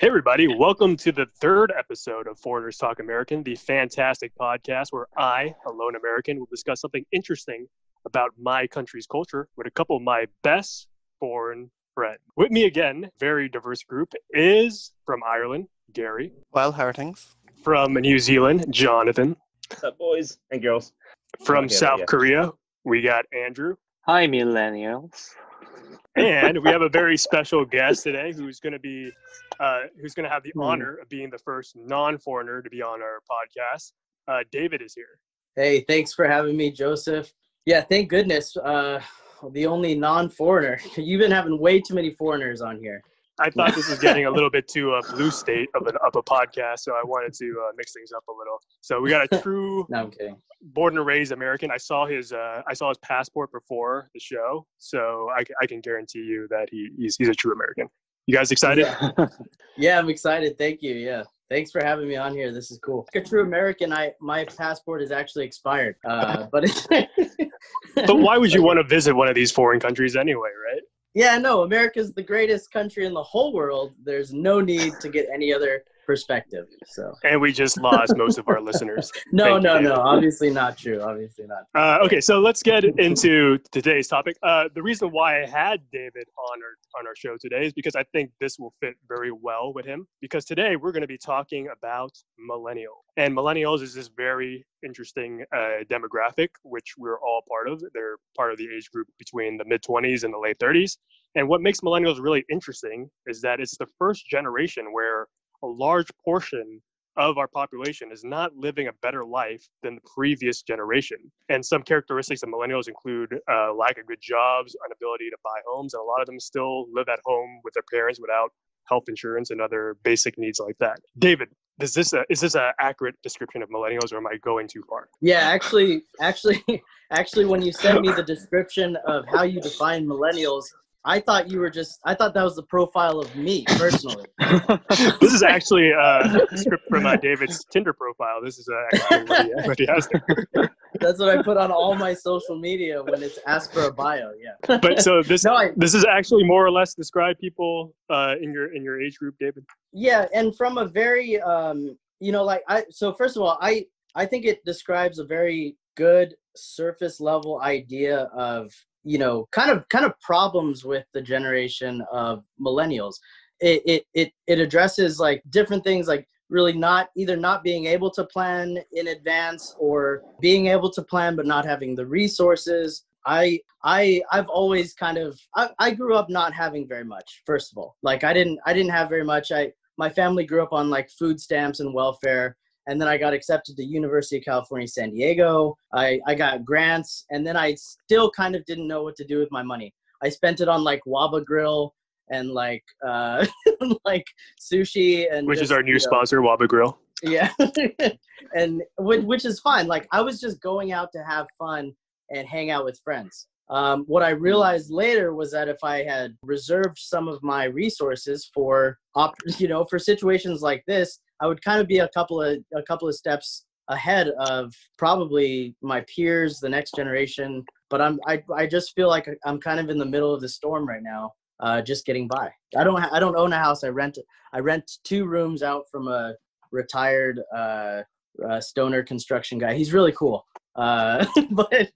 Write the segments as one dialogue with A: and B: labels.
A: Hey, everybody. Welcome to the third episode of Foreigners Talk American, the fantastic podcast where I, a lone American, will discuss something interesting about my country's culture with a couple of my best foreign friends. With me again, very diverse group, is from Ireland, Gary.
B: Well, how are things?
A: From New Zealand, Jonathan.
C: What's up, boys and girls?
A: From
C: Okay,
A: South
C: yeah.
A: Korea, we got Andrew.
D: Hi, millennials.
A: And we have a very special guest today who's going to be, uh, who's going to have the
D: Hmm.
A: honor of being the first non-foreigner to be on our podcast. Uh, David is here.
E: Hey, thanks for having me, Joseph. Yeah, thank goodness. Uh, the only non-foreigner. You've been having way too many foreigners on here.
A: I thought this was getting a little bit too uh, blue state of, an, of a podcast, so I wanted to uh, mix things up a little. So we got a true
E: No, I'm kidding.
A: born and raised American. I saw his uh, I saw his passport before the show, so I can guarantee you that he, he's he's a true American. You guys excited?
E: Yeah. yeah, I'm excited. Thank you. Yeah, thanks for having me on here. This is cool. Like a true American, I my passport is actually expired. Uh, but
A: But why would you want to visit one of these foreign countries anyway, right?
E: yeah, no, America's the greatest country in the whole world. There's no need to get any other perspective. So
A: And we just lost most of our listeners.
E: no,
A: Thank
E: no,
A: David.
E: no. Obviously not true. Obviously not.
A: Uh, okay, so let's get into today's topic. Uh, the reason why I had David on our on our show today is because I think this will fit very well with him. Because today we're going to be talking about millennial, and millennials is this very interesting uh, demographic, which we're all part of. They're part of the age group between the mid twenties and the late thirties. And what makes millennials really interesting is that it's the first generation where a large portion of our population is not living a better life than the previous generation. And some characteristics of millennials include uh, lack of good jobs, inability to buy homes, and a lot of them still live at home with their parents without health insurance and other basic needs like that. David, is this a, is this an accurate description of millennials, or am I going too far?
E: Yeah, actually, actually, actually, when you sent me the description of how you define millennials, I thought you were just, I thought that was the profile of me personally.
A: this is actually uh, a script from uh, David's Tinder profile. This is uh, actually what he, what he has there.
E: That's what I put on all my social media when it's asked for a bio. Yeah.
A: But so this
E: No, I,
A: this is actually more or less describe people uh, in your in your age group, David.
E: yeah, and from a very, um, you know, like I. So first of all, I I think it describes a very good surface level idea of you know kind of kind of problems with the generation of millennials. It it it, it addresses like different things like really not either not being able to plan in advance or being able to plan but not having the resources. I i i've always kind of I, I grew up not having very much first of all. Like i didn't i didn't have very much. I my family grew up on like food stamps and welfare and then I got accepted to University of California, San Diego. I, I got grants, and then I still kind of didn't know what to do with my money. I spent it on like Waba Grill and like uh, like sushi and
A: which is our new
E: you know,
A: sponsor, Waba Grill.
E: yeah, and which, which is fine. Like I was just going out to have fun and hang out with friends. Um, what I realized later was that if I had reserved some of my resources for, op- you know, for situations like this, I would kind of be a couple of a couple of steps ahead of probably my peers, the next generation. But I'm I, I just feel like I'm kind of in the middle of the storm right now, uh, just getting by. I don't ha- I don't own a house. I rent I rent two rooms out from a retired uh, uh, stoner construction guy. He's really cool. Uh, but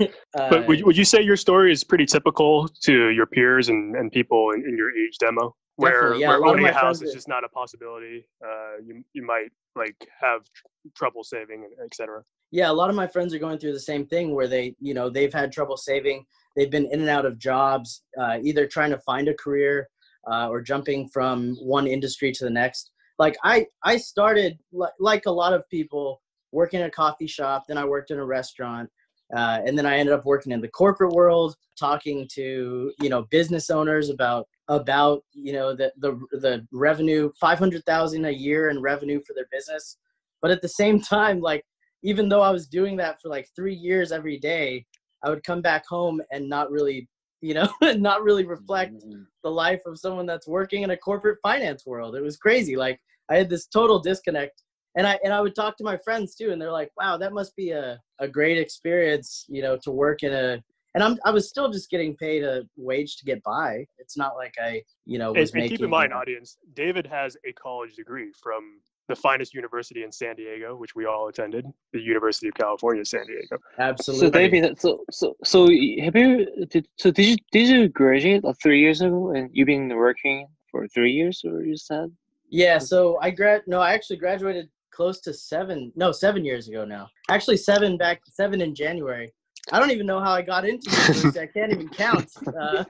E: uh,
A: But would, you- would you say your story is pretty typical to your peers and, and people in, in your age demo? Where,
E: yeah,
A: where owning
E: my
A: a house is just not a possibility. Uh, you, you might like have tr- trouble saving, et cetera.
E: yeah, a lot of my friends are going through the same thing where they, you know, they've had trouble saving. They've been in and out of jobs, uh, either trying to find a career uh, or jumping from one industry to the next. Like I, I started li- like a lot of people working at a coffee shop. Then I worked in a restaurant, uh, and then I ended up working in the corporate world, talking to you know business owners about about you know the the the revenue, five hundred thousand a year in revenue for their business. But at the same time, like even though I was doing that for like three years every day, I would come back home and not really, you know, not really reflect mm-hmm. the life of someone that's working in a corporate finance world. It was crazy. Like I had this total disconnect. And I and I would talk to my friends too, and they're like, "Wow, that must be a, a great experience, you know, to work in a and I'm I was still just getting paid a wage to get by. It's not like I you know
A: And,
E: was
A: and
E: making.
A: keep in mind, audience, David has a college degree from the finest university in San Diego, which we all attended, the University of California, San Diego.
E: absolutely.
D: So David, so so so have you did so did you did you graduate like three years ago and you've been working for three years or you said?
E: Yeah, so I grad no, I actually graduated close to seven no seven years ago now. Actually seven back seven in January. I don't even know how I got into this. I can't even count. Uh,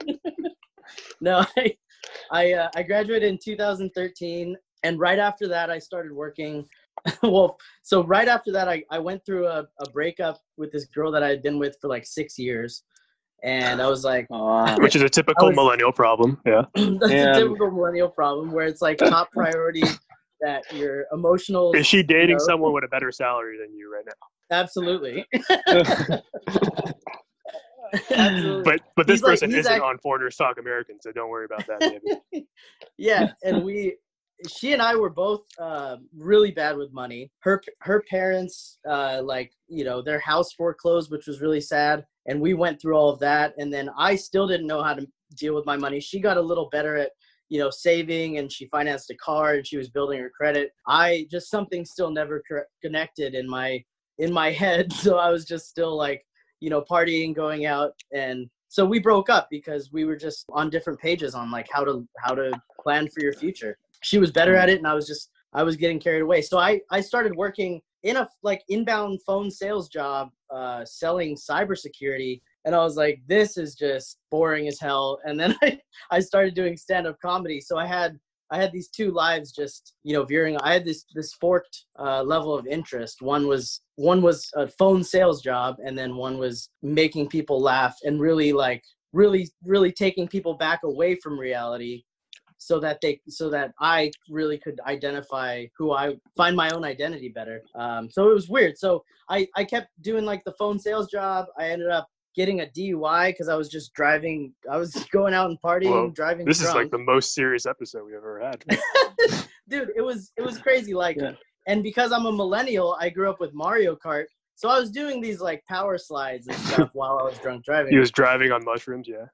E: no, I I, uh, I graduated in 2013, and right after that I started working. well, so right after that I, I went through a, a breakup with this girl that I had been with for like six years, and I was like,
D: Oh,
A: Which is a typical
E: was-
A: millennial problem. Yeah.
E: that's
D: Yeah.
E: a typical millennial problem where it's like top priority that your emotional
A: Is she dating
E: No.
A: someone with a better salary than you right now?
E: Absolutely. Absolutely.
A: But but this
E: He's
A: person
E: he's
A: isn't
E: act-
A: on Foreigners Talk American, so don't worry about that,
E: yeah and we she and i were both uh, really bad with money. Her her parents uh, like you know their house foreclosed which was really sad and we went through all of that and then i still didn't know how to deal with my money. She got a little better at you know saving and she financed a car and she was building her credit. I just something still never cor- connected in my in my head so i was just still like you know partying going out and so we broke up because we were just on different pages on like how to how to plan for your future. She was better at it and i was just i was getting carried away. So i i started working in a like inbound phone sales job uh selling cybersecurity and i was like this is just boring as hell. And then i i started doing stand-up comedy. So i had i had these two lives just you know veering i had this this forked uh, level of interest. One was one was a phone sales job and then one was making people laugh and really like really really taking people back away from reality so that they so that i really could identify who i find my own identity better. Um, so it was weird. So i i kept doing like the phone sales job. I ended up getting a dui because i was just driving i was going out and partying
A: Whoa,
E: driving
A: This is like the most serious episode we've ever had.
E: dude it was it was crazy like
D: Yeah.
E: and because i'm a millennial i grew up with mario kart so i was doing these like power slides and stuff while i was drunk driving
A: He was driving on mushrooms, yeah.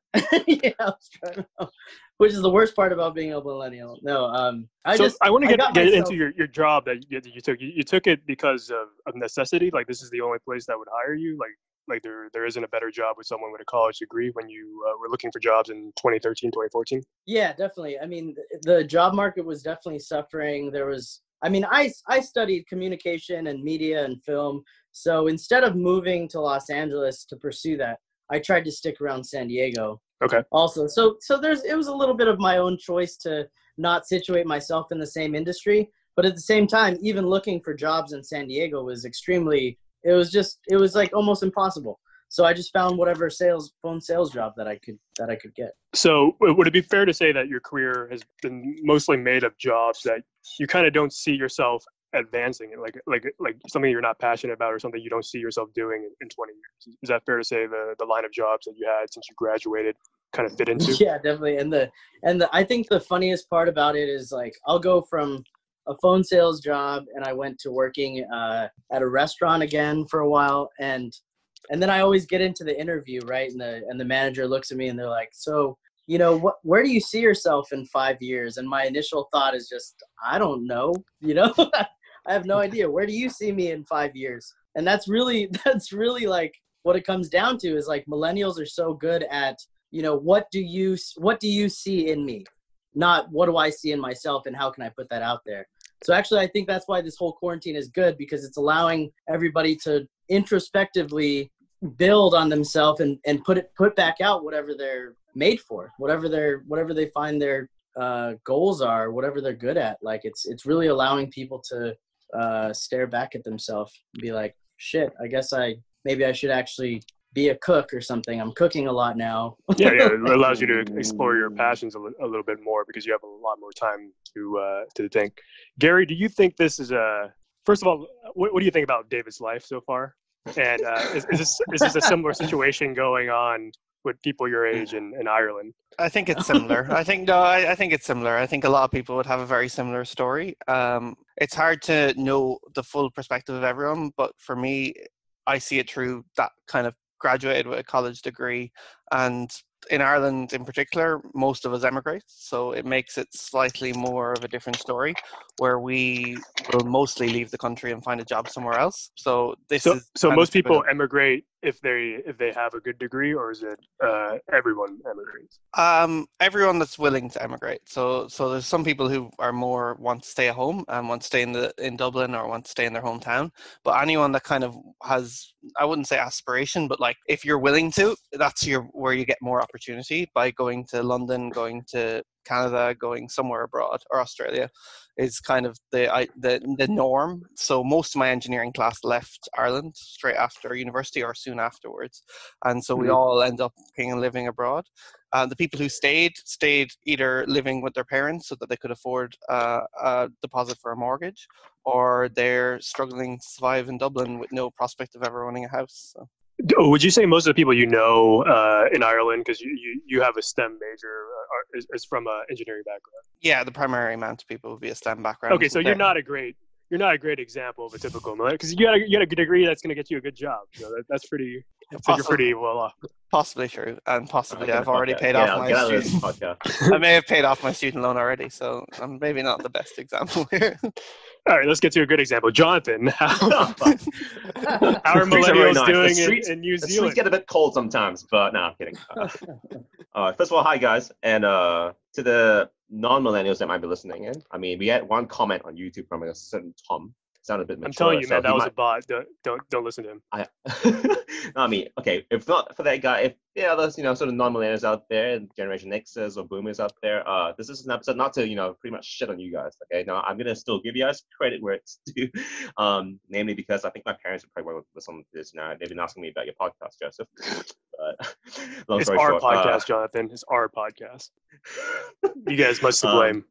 E: yeah I was trying to- which is the worst part about being a millennial no um i
A: so
E: just
A: I want to get, get
E: myself-
A: into your, your job that you, that you took. You, you took it because of, of necessity. Like this is the only place that would hire you. Like like there there isn't a better job with someone with a college degree when you uh, were looking for jobs in 2013, 2014.
E: Yeah, definitely. I mean, the job market was definitely suffering. There was, I mean, I I studied communication and media and film. So instead of moving to Los Angeles to pursue that, I tried to stick around San Diego.
A: Okay.
E: Also, so so there's it was a little bit of my own choice to not situate myself in the same industry, but at the same time, even looking for jobs in San Diego was extremely. It was just it was like almost impossible. So I just found whatever sales phone sales job that I could that I could get.
A: So would it be fair to say that your career has been mostly made of jobs that you kind of don't see yourself advancing it, like like like something you're not passionate about or something you don't see yourself doing in, in 20 years? Is that fair to say the the line of jobs that you had since you graduated kind of fit into?
E: yeah definitely and the and the i think the funniest part about it is like i'll go from a phone sales job and i went to working uh, at a restaurant again for a while and and then i always get into the interview right and the and the manager looks at me and they're like so you know what where do you see yourself in five years? And my initial thought is just i don't know you know? I have no idea. Where do you see me in five years? And that's really that's really like what it comes down to is like millennials are so good at you know what do you what do you see in me? Not what do i see in myself and how can i put that out there so actually i think that's why this whole quarantine is good because it's allowing everybody to introspectively build on themselves and, and put it put back out whatever they're made for whatever they're whatever they find their uh, goals are whatever they're good at. Like it's it's really allowing people to uh, stare back at themselves and be like shit i guess i maybe i should actually be a cook or something i'm cooking a lot now
A: yeah, yeah, it allows you to explore your passions a, li- a little bit more because you have a lot more time to uh, to think. Gary, do you think this is a first of all? What, what do you think about David's life so far? And uh, is, is this is this a similar situation going on with people your age in, in Ireland?
B: I think it's similar. I think no, I, I think it's similar. I think a lot of people would have a very similar story. Um, it's hard to know the full perspective of everyone, but for me, I see it through that kind of graduated with a college degree, and in Ireland in particular, most of us emigrate, so it makes it slightly more of a different story, where we will mostly leave the country and find a job somewhere else. So this
A: So,
B: is
A: so most people
B: split
A: emigrate if they if they have a good degree, or is it uh, everyone emigrates?
B: um, everyone that's willing to emigrate. So so there's some people who are more want to stay at home and want to stay in the in Dublin or want to stay in their hometown. But anyone that kind of has I wouldn't say aspiration, but like if you're willing to, that's your where you get more opportunity by going to London, going to Canada, going somewhere abroad or Australia is kind of the I, the the norm. So most of my engineering class left Ireland straight after university or soon afterwards, and so we
A: Mhm.
B: all end up being and living abroad. Uh, the people who stayed stayed either living with their parents so that they could afford uh, a deposit for a mortgage, or they're struggling to survive in Dublin with no prospect of ever owning a house. So.
A: Would you say most of the people you know uh, in Ireland, because you, you, you have a STEM major, uh, are, is, is from an engineering background?
B: Yeah, the primary amount of people would be a STEM background.
A: Okay, so you're not a great you're not a great example of a typical because you got a, you got a degree that's going to get you a good job. So that, that's pretty. So you're
B: Possibly.
A: pretty well off.
B: possibly true, and possibly I've already paid
C: out.
B: off
C: Get out-
B: my
C: get of
B: student.
C: podcast.
B: I may have paid off my student loan already, so I'm maybe not the best example here.
A: All right, let's get to a good example. Jonathan, how, how are
C: Streets are very
A: millennials
C: nice.
A: Doing
C: streets-
A: in, in New
C: The streets
A: Zealand?
C: get a bit cold sometimes, but no, I'm kidding. Uh, uh, first of all, hi guys, and uh, to the non-millennials that might be listening in. I mean, we had one comment on YouTube from a certain Tom. A bit mature.
A: I'm telling you,
C: so
A: man, that was
C: might-
A: a bot. Don't don't, don't listen to him.
C: I, I mean, okay, if not for that guy, if yeah, there's you know sort of non-millennials out there, Generation Xers or Boomers out there, uh, this is an episode not to you know pretty much shit on you guys. Okay, now I'm gonna still give you guys credit where it's due, um, namely because I think my parents would probably listen to this now. They've been asking me about your podcast, Joseph. But long
A: It's our
C: short, uh,
A: podcast, Jonathan. It's our podcast. You guys much to
C: Um,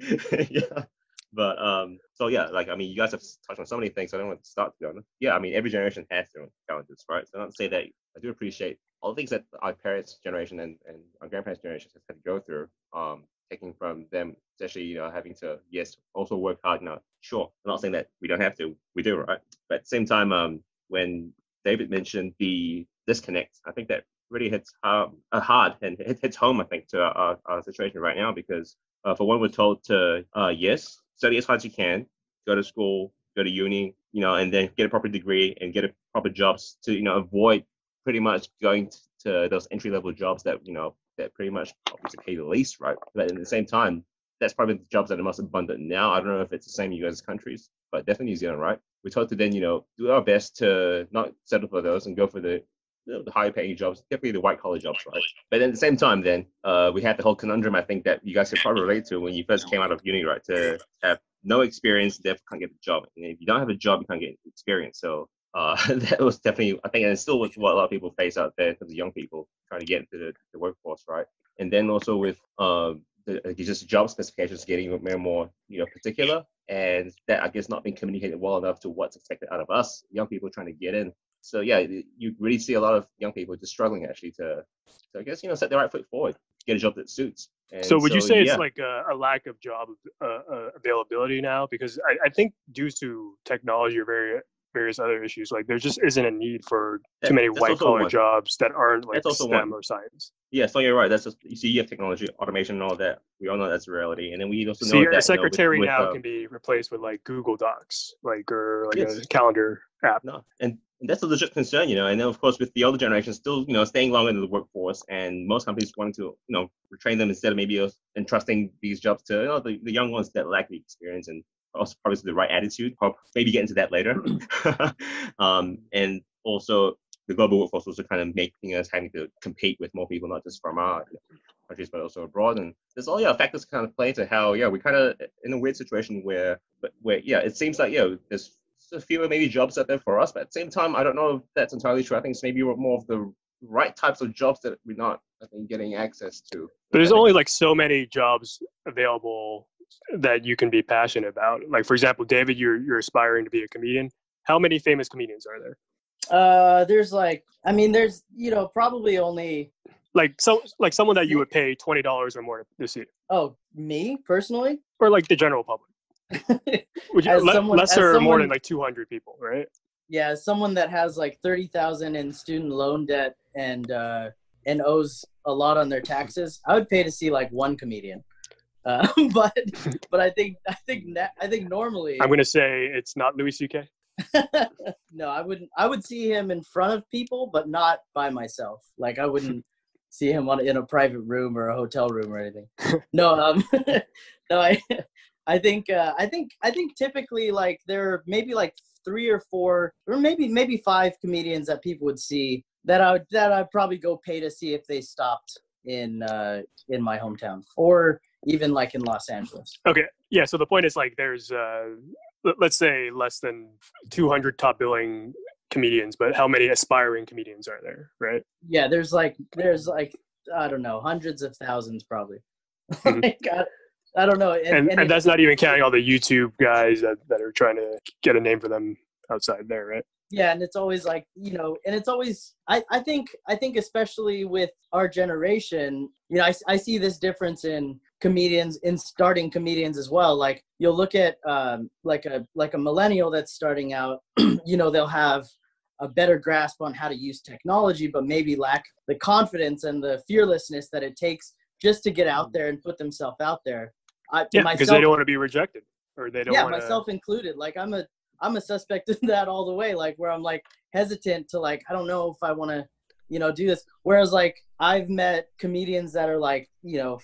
A: blame.
C: yeah. But um, so yeah, like I mean, you guys have touched on so many things. So I don't want to start to. Yeah, I mean, every generation has their own challenges, right? So not to say that I do appreciate all the things that our parents' generation and, and our grandparents' generation has had to go through. Um, taking from them, especially you know having to yes also work hard. Now, sure, I'm not saying that we don't have to. We do, right? But at the same time, um, when David mentioned the disconnect, I think that really hits um, hard and it hits home. I think to our, our situation right now because uh, for one, we're told to uh, yes, study as hard as you can, go to school, go to uni, you know, and then get a proper degree and get a proper jobs to you know avoid pretty much going to those entry level jobs that you know that pretty much obviously pay the least, right? But at the same time, that's probably the jobs that are most abundant now. I don't know if it's the same in guys' countries, but definitely New Zealand, right? We're told to then you know do our best to not settle for those and go for the the higher paying jobs, definitely the white collar jobs, right? But at the same time, then uh, we had the whole conundrum. I think that you guys could probably relate to when you first came out of uni, right? To have no experience, therefore can't get a job. And if you don't have a job, you can't get experience. So uh, that was definitely, I think, and it's still what a lot of people face out there because of young people trying to get into the, the workforce, right? And then also with um, the, just job specifications getting more and more, you know, particular, and that I guess not being communicated well enough to what's expected out of us, young people trying to get in so yeah, you really see a lot of young people just struggling actually to, to I guess you know, set the right foot forward, get a job that suits. And
A: So would you say
C: yeah.
A: it's like a, a lack of job uh, uh, availability now? Because I, I think due to technology or very various other issues, like there just isn't a need for too many white collar jobs that aren't like STEM
C: one.
A: or science.
C: Yeah, so you're right. That's just you see, you have technology, automation, and all that. We all know that's reality, and then we also know
A: So your
C: that you know, with-
A: secretary
C: with,
A: now
C: uh,
A: can be replaced with like Google Docs, like or like a calendar app.
C: No, and, that's a legit concern, you know. And then of course with the older generation still, you know, staying longer in the workforce, and most companies wanting to, you know, retrain them instead of maybe entrusting these jobs to you know, the, the young ones that lack the experience and also probably the right attitude. I'll maybe get into that later. um, and also the global workforce also kind of making us having to compete with more people, not just from our countries but also abroad. And there's all yeah factors kind of play to how yeah we kind of in a weird situation where but where yeah it seems like yeah there's a fewer maybe jobs out there for us, but at the same time I don't know if that's entirely true. I think it's maybe more of the right types of jobs that we're not I think getting access to.
A: But there's only like so many jobs available that you can be passionate about. Like for example, David, you're you're aspiring to be a comedian. How many famous comedians are there?
E: Uh, there's like, I mean, there's you know probably only
A: Like so, like someone that you would pay twenty dollars or more to see,
E: oh me personally.
A: or like the general public. Would you le-
E: someone-
A: less
E: as
A: or more than like two hundred people, right?
E: yeah, someone that has like thirty thousand in student loan debt and uh, and owes a lot on their taxes, I would pay to see like one comedian. Uh, but but I think I think I think normally
A: I'm gonna say it's not Louis C.K.
E: no, I wouldn't. I would see him in front of people, but not by myself. Like I wouldn't see him on in a private room or a hotel room or anything. No, um, no, I, I think, uh, I think, I think typically like there are maybe like three or four, or maybe maybe five comedians that people would see that I would that I'd probably go pay to see if they stopped in uh in my hometown or even like in Los Angeles.
A: Okay, yeah. So the point is like there's uh, let's say less than 200 top billing comedians, but how many aspiring comedians are there, right?
E: Yeah, there's like there's like I don't know hundreds of thousands probably.
A: Mhm.
E: like, I, I don't know,
A: And and,
E: it-
A: that's not even counting all the YouTube guys that, that are trying to get a name for them outside there, right?
E: yeah and it's always like you know and it's always i i think i think especially with our generation you know i, I see this difference in comedians in starting comedians as well. Like you'll look at um like a like a millennial that's starting out you know they'll have a better grasp on how to use technology but maybe lack the confidence and the fearlessness that it takes just to get out there and put themselves out there. I,
A: Yeah, because they don't want to be rejected, or they don't
E: yeah
A: want
E: myself included. Like i'm a i'm a suspect in that all the way like where i'm like hesitant to like i don't know if i want to you know do this. Whereas like i've met comedians that are like you know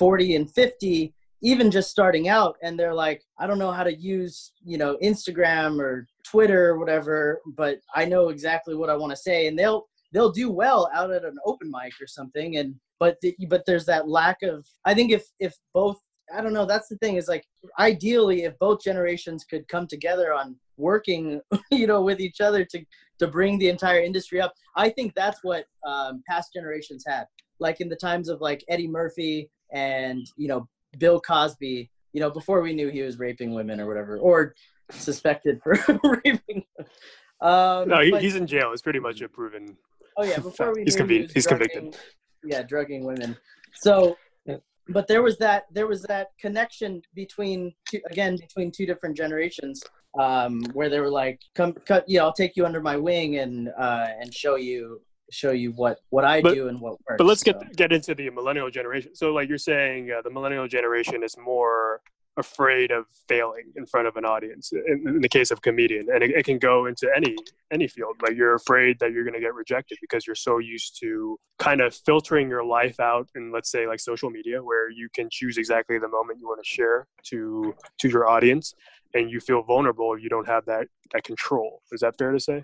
E: 40 and 50 even just starting out and they're like i don't know how to use you know instagram or twitter or whatever but i know exactly what i want to say and they'll they'll do well out at an open mic or something and but the, but there's that lack of i think if if both i don't know that's the thing is like ideally if both generations could come together on working you know with each other to to bring the entire industry up i think that's what um, past generations had. Like in the times of like eddie murphy and you know bill cosby you know before we knew he was raping women or whatever or suspected for raping um
A: No, he,
E: but-
A: he's in jail. It's pretty much a proven.
E: Oh yeah, before we
A: He's
E: knew
A: convi-
E: he
A: he's convicted.
E: Yeah, drugging women. So, but there was that there was that connection between two, again between two different generations, um, where they were like, "Come, cut, you know, I'll take you under my wing and uh, and show you show you what what I
A: But-
E: do and what works."
A: But let's get
E: So,
A: get into the millennial generation. So, like you're saying, uh, the millennial generation is more afraid of failing in front of an audience. In, in the case of comedian, and it, it can go into any any field. Like you're afraid that you're going to get rejected because you're so used to kind of filtering your life out in, let's say, like social media, where you can choose exactly the moment you want to share to to your audience, and you feel vulnerable. If you don't have that that control. Is that fair to say?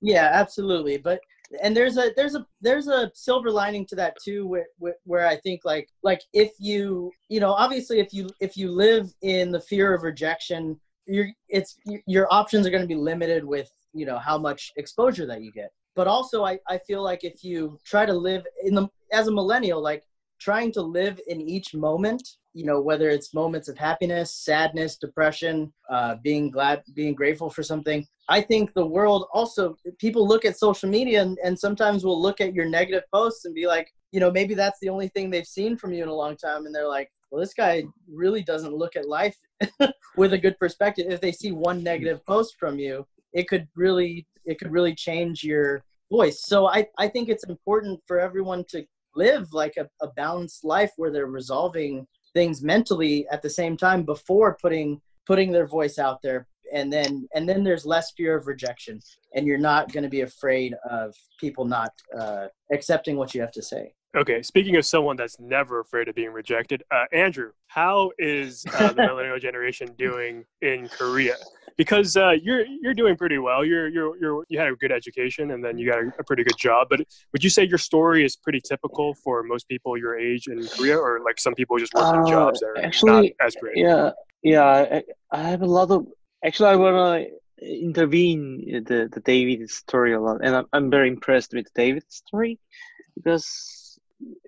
E: yeah, absolutely. But and there's a there's a there's a silver lining to that too where, where where i think like like if you you know obviously if you if you live in the fear of rejection your it's your options are going to be limited with you know how much exposure that you get. But also i i feel like if you try to live in the as a millennial like trying to live in each moment you know whether it's moments of happiness sadness depression uh, being glad being grateful for something. I think the world also people look at social media and, and sometimes will look at your negative posts and be like you know maybe that's the only thing they've seen from you in a long time. And they're like well this guy really doesn't look at life with a good perspective. If they see one negative post from you it could really it could really change your voice. So i i think it's important for everyone to live like a, a balanced life where they're resolving things mentally at the same time before putting putting their voice out there. And then and then there's less fear of rejection and you're not going to be afraid of people not uh, accepting what you have to say
A: Okay, speaking of someone that's never afraid of being rejected, uh, Andrew, how is uh, the millennial generation doing in Korea? Because uh, you're you're doing pretty well. You're you're you're you had a good education and then you got a, a pretty good job. But would you say your story is pretty typical for most people your age in Korea, or like some people just work in
D: Uh,
A: jobs that are
D: actually,
A: not as great?
D: Yeah, yeah. I, I have a lot of. Actually, I wanna intervene the the David story a lot, and I'm I'm very impressed with David's story because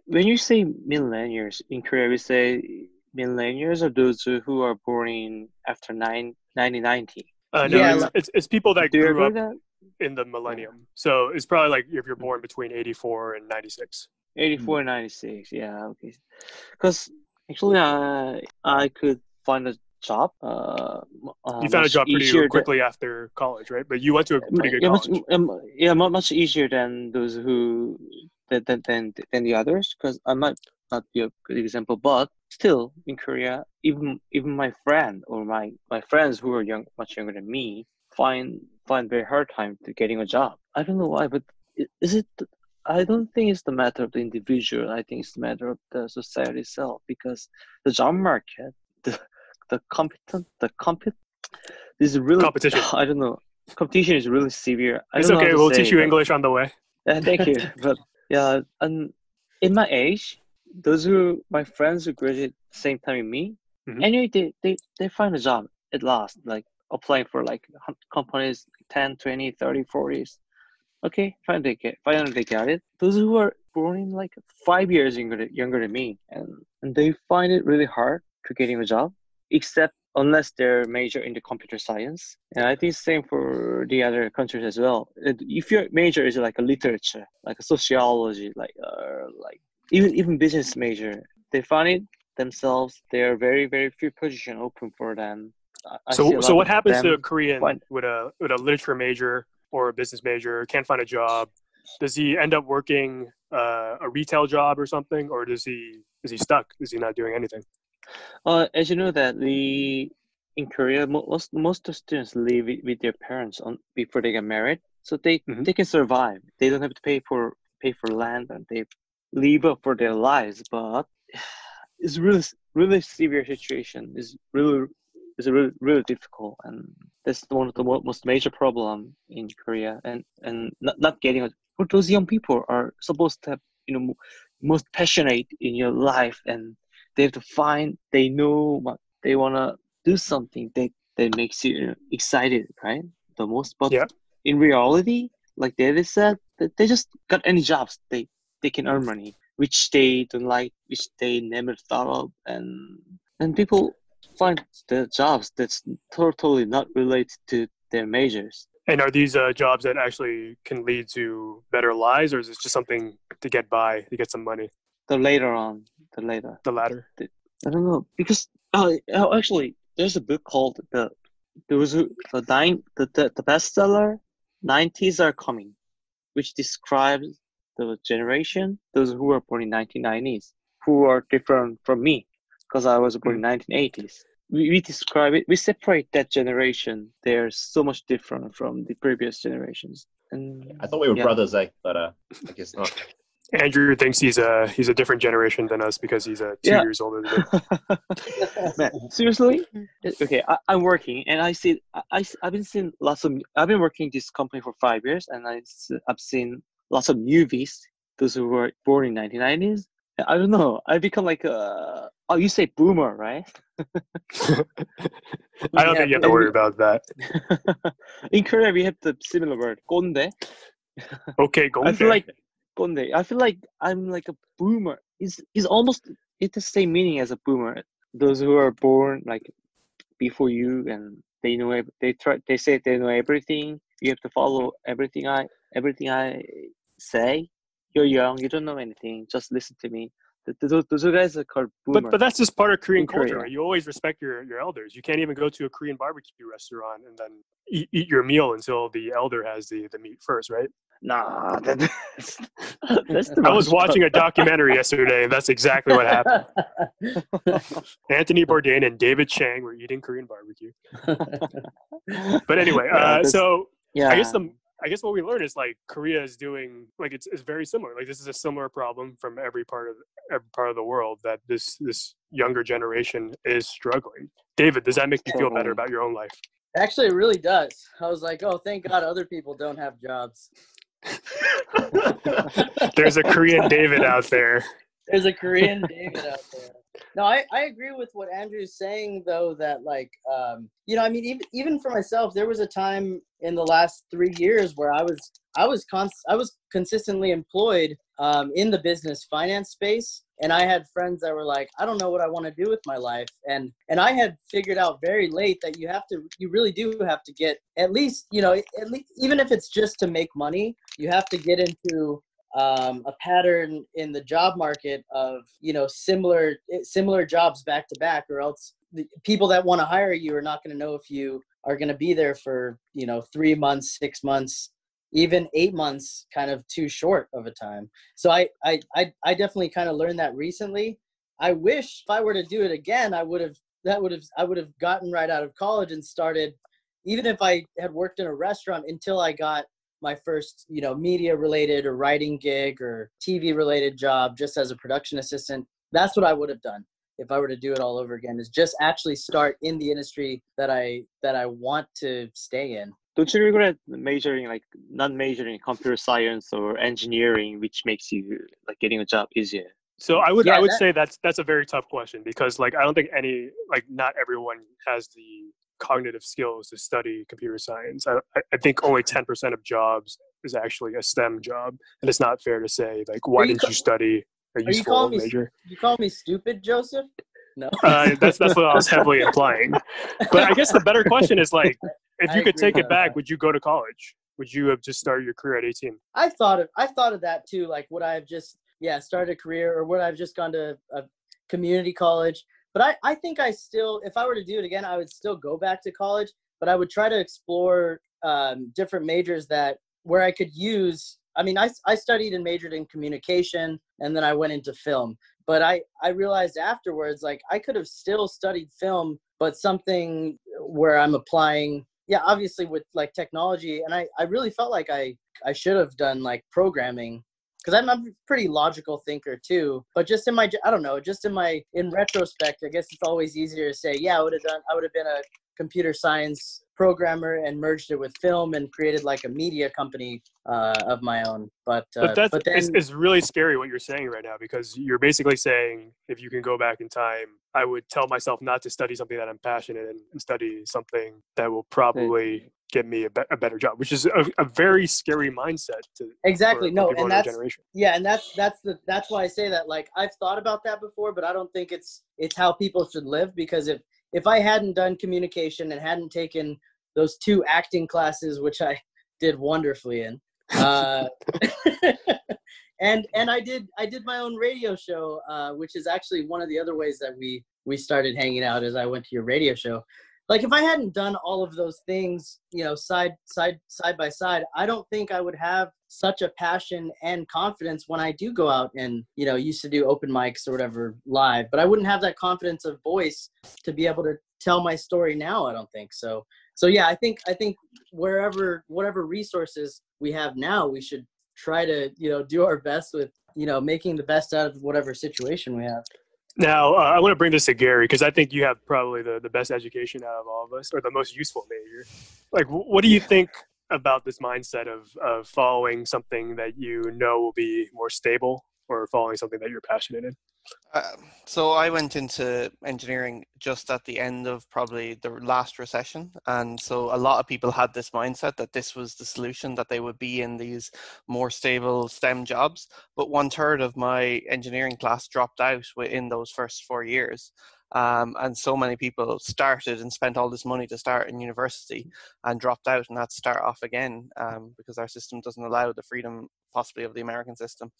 D: when you say millennials in Korea, we say millennials are those who are born in after nine, 1990.
A: Uh, no,
E: Yeah,
A: it's, it's it's people that grew up
D: that?
A: in the millennium. So it's probably like if you're born between '84 and '96.
D: 84 and 96 yeah okay because actually i i could find a job. Uh, uh,
A: You found a job pretty
D: easier than-
A: quickly after college, right? But you went to a pretty good
D: yeah, much,
A: college.
D: um, yeah, much easier than those who than than than, than the others. Because I might not be a good example, but still in Korea, even even my friend or my my friends who are young, much younger than me, find find very hard time to getting a job. I don't know why, but is it? I don't think it's the matter of the individual. I think it's the matter of the society itself because the job market, the competent, the compet, this is really
A: Competition.
D: I don't know. Competition is really severe. I
A: It's okay. We'll teach you English on the way.
D: thank you. but yeah, and in my age, those who my friends who graduate same time with me,
A: Mhm.
D: anyway, they, they they find a job at last, like applying for like companies 10, 20, 30, 40s. Okay, fine, they get finally they got it. Those who are born in like five years younger than- younger than me, and and they find it really hard to getting a job, except unless they're major in the computer science. And I think same for the other countries as well. If your major is like a literature, like a sociology, like uh, like even even business major, they find it themselves. There are very very few positions open for them. I
A: So, so what happens to a Korean
D: find-
A: with a with a literature major or a business major can't find a job? Does he end up working uh, a retail job or something, or does he is he stuck? Is he not doing anything?
D: Uh, as you know that the in Korea most most of students live with, their parents on before they get married, so they
A: Mhm.
D: they can survive. They don't have to pay for pay for land and they live up for their lives. But it's really really severe situation. is really is really really difficult, and that's one of the most major problem in Korea. And and not, not getting for those young people are supposed to have you know most passionate in your life and they have to find they know what they want to do something that that makes you excited right the most but
A: Yeah.
D: in reality like david said that they just got any jobs they they can earn money which they don't like which they never thought of and and people find the jobs that's totally not related to their majors
A: And are these uh, jobs that actually can lead to better lives, or is it just something to get by, to get some money?
D: The later on the later
A: The latter.
D: I don't know because uh, oh, actually there's a book called the there was a, the nine the, the the bestseller nineties are coming, which describes the generation those who were born in 1990s who are different from me because I was born in 1980s. We, we describe it we separate that generation. They're so much different from the previous generations. And
C: I thought we were
D: Yeah.
C: brothers, eh? But uh, I guess not.
A: Andrew thinks he's a he's a different generation than us because he's a two
D: Yeah.
A: years older than.
D: Man, seriously? Mm-hmm. Okay, I, I'm working and I see I, I have been seeing lots of I've been working this company for five years and I I've seen lots of newbies, those who were born in 1990s. I don't know. I become like a oh you say boomer right?
A: I don't
E: Yeah,
A: think you have to
D: but-
A: worry about that.
D: in Korea we have the similar word 꼰대.
A: Okay, go.
D: I feel like 꼰대. I feel like I'm like a boomer. It's it's almost it's the same meaning as a boomer. Those who are born like before you and they know they try they say they know everything. You have to follow everything I everything I say. You're young. You don't know anything. Just listen to me. Th- th- Those, those guys are called boomer.
A: But but that's just part of Korean culture.
D: Korea.
A: Right? You always respect your, your elders. You can't even go to a Korean barbecue restaurant and then eat, eat your meal until the elder has the, the meat first, right?
D: Nah, that, that's, that's the
A: I was watching a documentary yesterday, and that's exactly what happened. Anthony Bourdain and David Chang were eating Korean barbecue. But anyway,
D: Yeah,
A: uh,
D: that's-
A: so
D: yeah.
A: I guess the I guess what we learned is like Korea is doing like it's, it's very similar. Like this is a similar problem from every part of every part of the world that this this younger generation is struggling. David, does that make you feel better about your own life?
E: Actually, it really does. I was like, oh, thank God other people don't have jobs.
A: There's a Korean David out there.
E: There's a Korean David out there. No, I, I agree with what Andrew's saying though that like um you know I mean even even for myself there was a time in the last 3 years where I was I was const- I was consistently employed um in the business finance space and I had friends that were like I don't know what I want to do with my life and and I had figured out very late that you have to you really do have to get at least you know at least even if it's just to make money you have to get into um, a pattern in the job market of you know similar similar jobs back to back, or else the people that want to hire you are not going to know if you are going to be there for you know three months, six months, even eight months, kind of too short of a time. So I I I, I definitely kind of learned that recently. I wish if I were to do it again, I would have that would have I would have gotten right out of college and started even if I had worked in a restaurant until I got my first, you know, media related or writing gig or TV related job just as a production assistant, that's what I would have done if I were to do it all over again is just actually start in the industry that I that I want to stay in.
D: Don't you regret majoring like not majoring in computer science or engineering, which makes you like getting a job easier?
A: So I would
E: Yeah,
A: I would
E: that-
A: say that's that's a very tough question because like I don't think any like not everyone has the cognitive skills to study computer science. I, I- I think only ten percent of jobs is actually a STEM job, and it's not fair to say like why
E: you
A: didn't you study a
E: you
A: useful
E: me
A: major.
E: You call me stupid, Joseph? No.
A: Uh, that's that's what I was heavily implying. But I guess the better question is like, if
E: I
A: you could take it back,
E: that.
A: would you go to college? Would you have just started your career at eighteen?
E: I thought of I thought of that too. Like would I have just yeah started a career or would I have just gone to a community college? But I I think I still if I were to do it again I would still go back to college. But I would try to explore um, different majors that where I could use. I mean I I studied and majored in communication and then I went into film. But I I realized afterwards like I could have still studied film, but something where I'm applying yeah obviously with like technology and i i really felt like i i should have done like programming because I'm a pretty logical thinker too but just in my i don't know just in my in retrospect i guess it's always easier to say yeah i would have done i would have been a computer science programmer and merged it with film and created like a media company uh, of my own. But uh,
A: But that's
E: but then
A: it's, it's really scary what you're saying right now because you're basically saying if you can go back in time, I would tell myself not to study something that I'm passionate in and study something that will probably get me a, be- a better job, which is a, a very scary mindset to
E: exactly
A: for, for
E: no
A: people
E: and that's
A: generation.
E: yeah and that's that's the that's why i say that like i've thought about that before but i don't think it's it's how people should live because if if i hadn't done communication and hadn't taken those two acting classes which i did wonderfully in uh and and i did i did my own radio show uh which is actually one of the other ways that we we started hanging out as i went to your radio show like if i hadn't done all of those things you know side side side by side i don't think i would have such a passion and confidence when i do go out and you know used to do open mics or whatever live but i wouldn't have that confidence of voice to be able to tell my story now i don't think. So so yeah i think i think wherever whatever resources we have now we should try to you know do our best with you know making the best out of whatever situation we have
A: Now, uh, I want to bring this to Gary because I think you have probably the, the best education out of all of us, or the most useful major. Like, what do you think about this mindset of, of following something that you know will be more stable or following something that you're passionate in?
B: Um, so I went into engineering just at the end of probably the last recession, and so a lot of people had this mindset that this was the solution that they would be in these more stable STEM jobs. But one third of my engineering class dropped out within those first four years, um, and so many people started and spent all this money to start in university and dropped out and had to start off again um, because our system doesn't allow the freedom possibly of the American system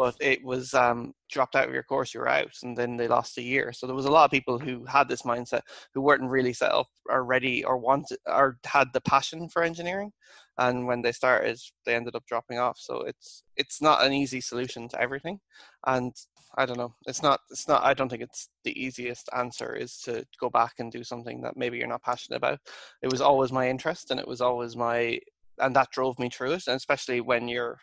B: but it was um, dropped out of your course, you were out, and then they lost a year. So there was a lot of people who had this mindset who weren't really set up or ready or wanted or had the passion for engineering, and when they started, they ended up dropping off. So it's it's not an easy solution to everything, and I don't know. It's not. It's not. I don't think it's the easiest answer is to go back and do something that maybe you're not passionate about. It was always my interest, and it was always my, and that drove me through it. And especially when you're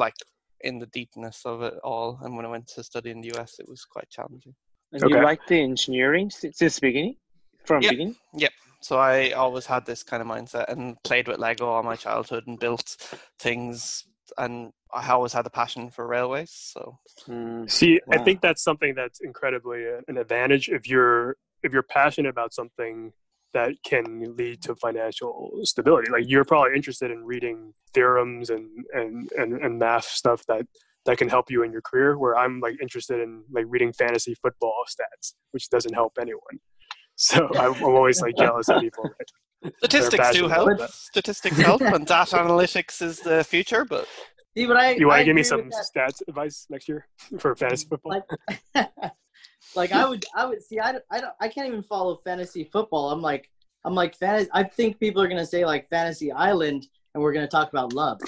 B: like in the deepness of it all. And when I went to study in the US, it was quite challenging.
D: And
A: Okay.
D: you like the engineering since, since the beginning? From
B: Yeah.
D: beginning? Yeah.
B: So I always had this kind of mindset and played with Lego all my childhood and built things. And I always had a passion for railways. So
D: Mm,
A: See, I think that's something that's incredibly an advantage if you're if you're passionate about something that can lead to financial stability. Like you're probably interested in reading theorems and and and, and math stuff that that can help you in your career. Where I'm like interested in like reading fantasy football stats, which doesn't help anyone. So I'm, I'm always like jealous of people. that-
B: statistics do help.
A: about.
B: Statistics help, and data analytics is the future. But
E: See, but I
A: You want to give me some stats advice next year for fantasy football?
E: like like I would I would see I don't, I don't I can't even follow fantasy football. I'm like I'm like fantasy I think people are going to say like fantasy island and we're going to talk about love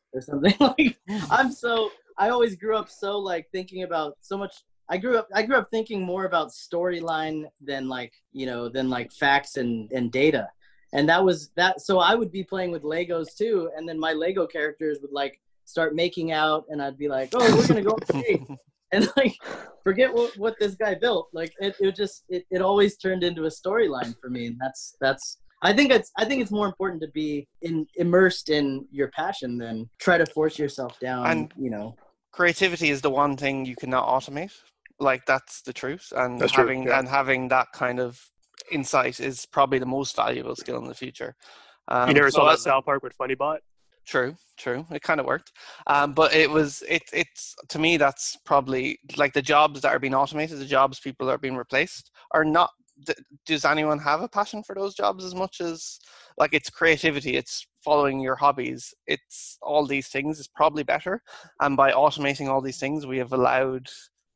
E: or something like I'm so I always grew up so like thinking about so much I grew up I grew up thinking more about storyline than like, you know, than like facts and and data. And that was that so I would be playing with Legos too and then my Lego characters would like start making out and I'd be like, "Oh, we're going to go on a date." and like forget what, what this guy built like it, it just it, it always turned into a storyline for me and that's that's i think it's i think it's more important to be in immersed in your passion than try to force yourself down
B: And-
E: you know
B: creativity is the one thing you cannot automate. Like that's the truth, and
A: That's true,
B: having
A: yeah.
B: and having that kind of insight is probably the most valuable skill in the future. Um,
A: you never
B: so
A: saw
B: I-
A: that South Park with Funnybot?
B: True, true. It kind of worked, um, but it was it. It's to me that's probably like the jobs that are being automated, the jobs people are being replaced are not. Does anyone have a passion for those jobs as much as like it's creativity? It's following your hobbies. It's all these things is probably better, and by automating all these things, we have allowed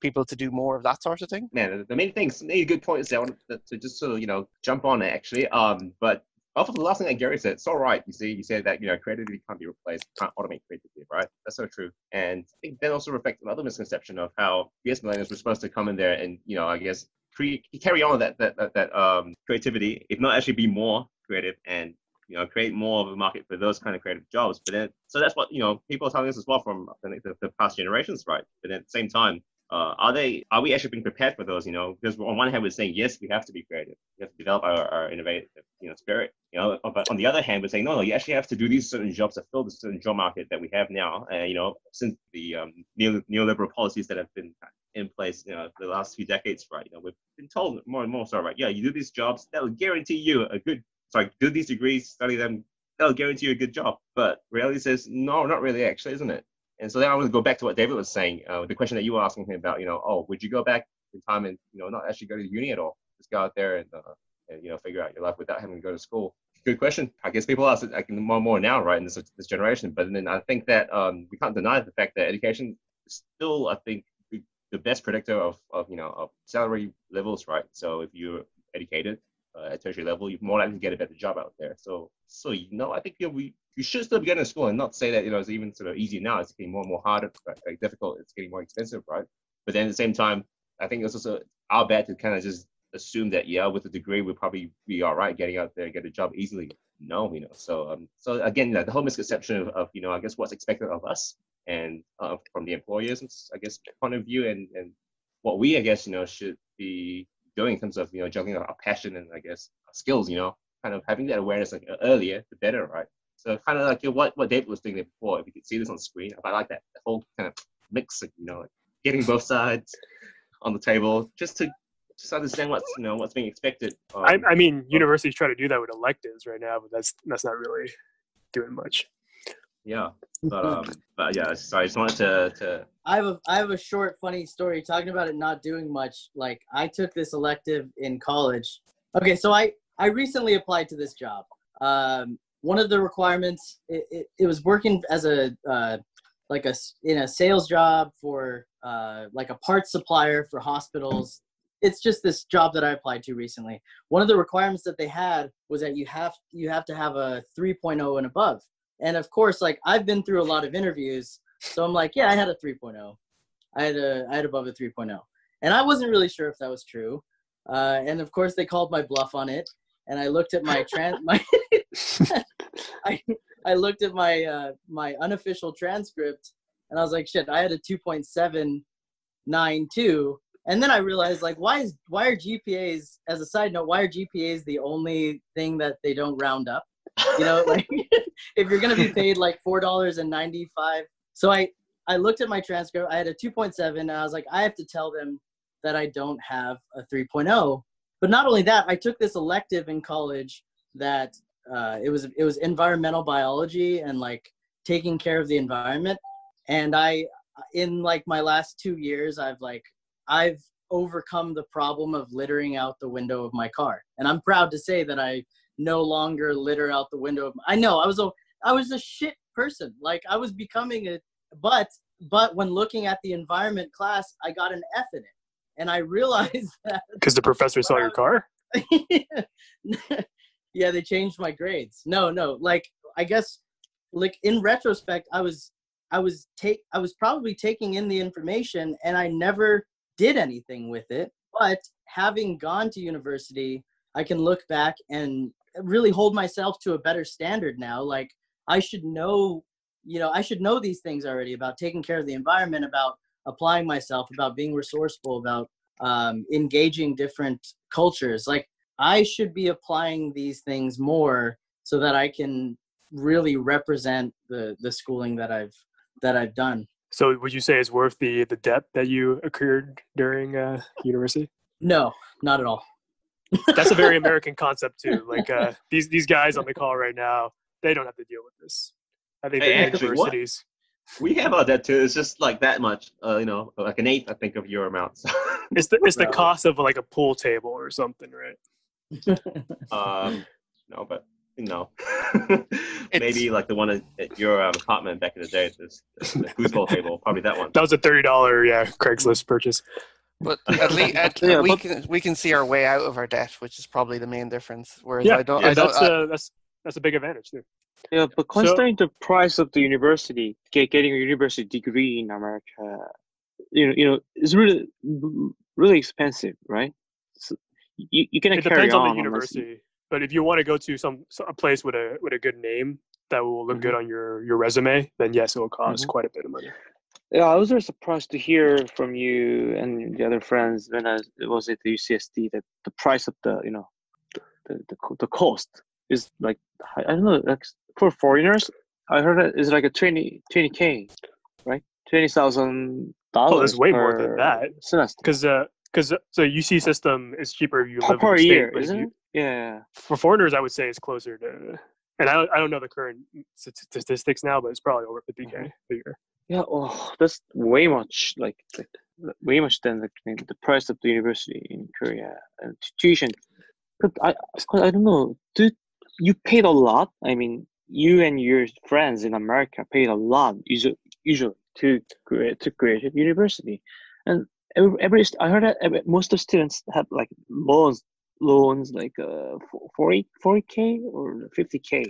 B: people to do more of that sort of thing.
C: man, the- main things, good points there. To, to just of, you know, jump on it actually. Um, but off of the last thing that Gary said, it's all right. You see, you said that, you know, creativity can't be replaced, can't automate creativity, right? That's so true. And I think that also reflects another misconception of how, yes, millennials were supposed to come in there and, you know, I guess, carry on that, that, that, that um, creativity, if not actually be more creative and, you know, create more of a market for those kind of creative jobs. But then, so that's what, you know, people are telling us as well from I the, the past generations, right? But at the same time, uh, are they are we actually being prepared for those you know? Because on one hand we're saying yes we have to be creative. We have to develop our, our innovative you know spirit you know? But on the other hand we're saying no no you actually have to do these certain jobs to fill the certain job market that we have now. And you know since the um, neo, neoliberal policies that have been in place you know the last few decades right you know we've been told more and more so right yeah you do these jobs that'll guarantee you a good sorry do these degrees study them that'll guarantee you a good job. But reality says no not really actually isn't it and so then I want to go back to what David was saying, uh, the question that you were asking him about, you know, oh, would you go back in time and, you know, not actually go to uni at all? Just go out there and, uh, and you know, figure out your life without having to go to school. Good question. I guess people ask it like, more and more now, right, in this, this generation. But then I think that um, we can't deny the fact that education is still, I think, the- best predictor of, of, you know, of salary levels, right? So if you're educated uh, at tertiary level, you're more likely to get a better job out there. So, so you know, I think you know, we you should still be getting to school and not say that you know it's even sort of easy now. It's getting more and more harder, like difficult. It's getting more expensive, right? But then at the same time, I think it's also our bad to kind of just assume that yeah, with a degree we'll probably be all right getting out there get a job easily. No, you know. So um, so again, the whole misconception of, of you know, I guess what's expected of us and uh, from the employers, I guess, point of view and and what we, I guess, you know, should be doing in terms of you know juggling our passion and I guess our skills, you know, kind of having that awareness like earlier, the better, right? So kind of like you know, what what David was doing there before. If you could see this on screen, I like that the whole kind of mix, of, you know, like getting both sides on the table, just to just understand what's you know what's being expected. Um,
A: I, I mean, universities try to do that with electives right now, but that's that's not really doing much.
C: Yeah, but um, but yeah, sorry, I just wanted to to
E: I have a I have a short funny story talking about it not doing much. Like I took this elective in college. Okay, so I I recently applied to this job. Um, one of the requirements it, it, it was working as a uh, like a s- in a sales job for uh, like a parts supplier for hospitals. It's just this job that I applied to recently. One of the requirements that they had was that you have you have to have a 3.0 and above. And of course, like I've been through a lot of interviews so I'm like, yeah, I had a 3.0. I had a I had above a 3.0, and I wasn't really sure if that was true. Uh, and of course, they called my bluff on it. And I looked at my trans my I I looked at my uh, my unofficial transcript, and I was like, shit, I had a 2.792. And then I realized, like, why is why are GPAs? As a side note, why are GPAs the only thing that they don't round up? You know, like if you're gonna be paid like four dollars and ninety five so I I looked at my transcript. I had a 2.7, and I was like, I have to tell them that I don't have a 3.0. But not only that, I took this elective in college that uh, it was it was environmental biology and like taking care of the environment. And I, in like my last two years, I've like I've overcome the problem of littering out the window of my car, and I'm proud to say that I no longer litter out the window of. I know I was a I was a shit person. Like I was becoming a but but when looking at the environment class, I got an F in it, and I realized that
A: Because the professor saw your car.
E: yeah, they changed my grades. No, no, like I guess like in retrospect, I was I was take I was probably taking in the information and I never did anything with it. But having gone to university, I can look back and really hold myself to a better standard now. Like I should know, you know, I should know these things already about taking care of the environment, about applying myself, about being resourceful, about um, engaging different cultures. Like I should be applying these things more so that I can really represent the the schooling that I've that I've done.
A: So would you say it's worth the the debt that you accrued during uh, university?
E: No, not at all.
A: That's a very American concept too. Like uh, these these guys on the call right now, they don't have to deal with this. I think
C: Hey,
A: the
C: actually, what?
A: universities.
C: We have our debt too. It's just like that much. Uh, you know, like an eighth, I think, of your amount. So,
A: It's the it's the cost of like a pool table or something, right?
C: um, no, but you know, maybe like the one at, at your um, apartment back in the day, this the, the foosball table, probably that one.
A: That was a thirty dollar yeah Craigslist purchase.
B: But at least at,
D: Yeah,
B: we
D: but-
B: can we can see our way out of our debt, which is probably the main difference. Whereas
A: Yeah,
B: I don't,
A: yeah,
B: I don't.
A: that's
B: I-
A: uh, that's that's a big advantage too.
D: Yeah, but considering the price of the university, get, getting a university degree in America, you know, you know, is really really expensive, right? So you you cannot
A: It
D: carry
A: depends on the
D: unless you-
A: university, but if you want to go to some a place with a with a good name that will look
D: Mm-hmm.
A: good on your your resume, then yes, it will cost
D: Mhm.
A: quite a bit of money.
D: Yeah, I was very surprised to hear from you and the other friends when I was at the UCSD that the price of the you know the the, the cost is like I don't know like for foreigners I heard it is like a 20 k right twenty thousand dollars.
A: Oh, there's way more than that. Because because so UC system is cheaper if you
D: per,
A: live in the state,
D: year,
A: if
D: isn't
A: you-
D: it? Yeah.
A: For foreigners, I would say it's closer to, and I don't, I don't know the current statistics now, but it's probably over 50k
D: Mhm.
A: a year.
D: Yeah, oh, that's way much like, like way much than the the price of the university in Korea and tuition. But I I don't know. Do you paid a lot? I mean, you and your friends in America paid a lot usually usually to create to create a university, and every, every I heard that every, most of students have like loans loans like uh 40 k or 50k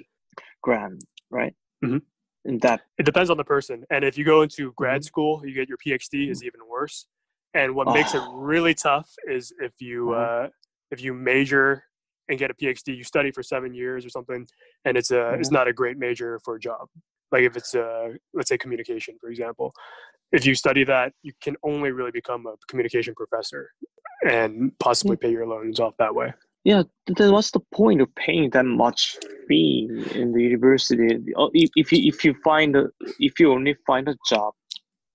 D: grand, right?
A: Mhm.
D: That
A: It depends on the person, and if you go into grad
D: Mhm.
A: school, you get your PhD is even worse. And what makes it
D: Oh.
A: really tough is if you
D: Mhm.
A: uh, if you major and get a PhD, you study for seven years or something, and it's a it's not a great major for a job. Like if it's uh let's say communication, for example, if you study that, you can only really become a communication professor and possibly pay your loans off that way.
D: Yeah, then what's the point of paying that much fee in the university? Oh, If, if you if you find a if you only find a job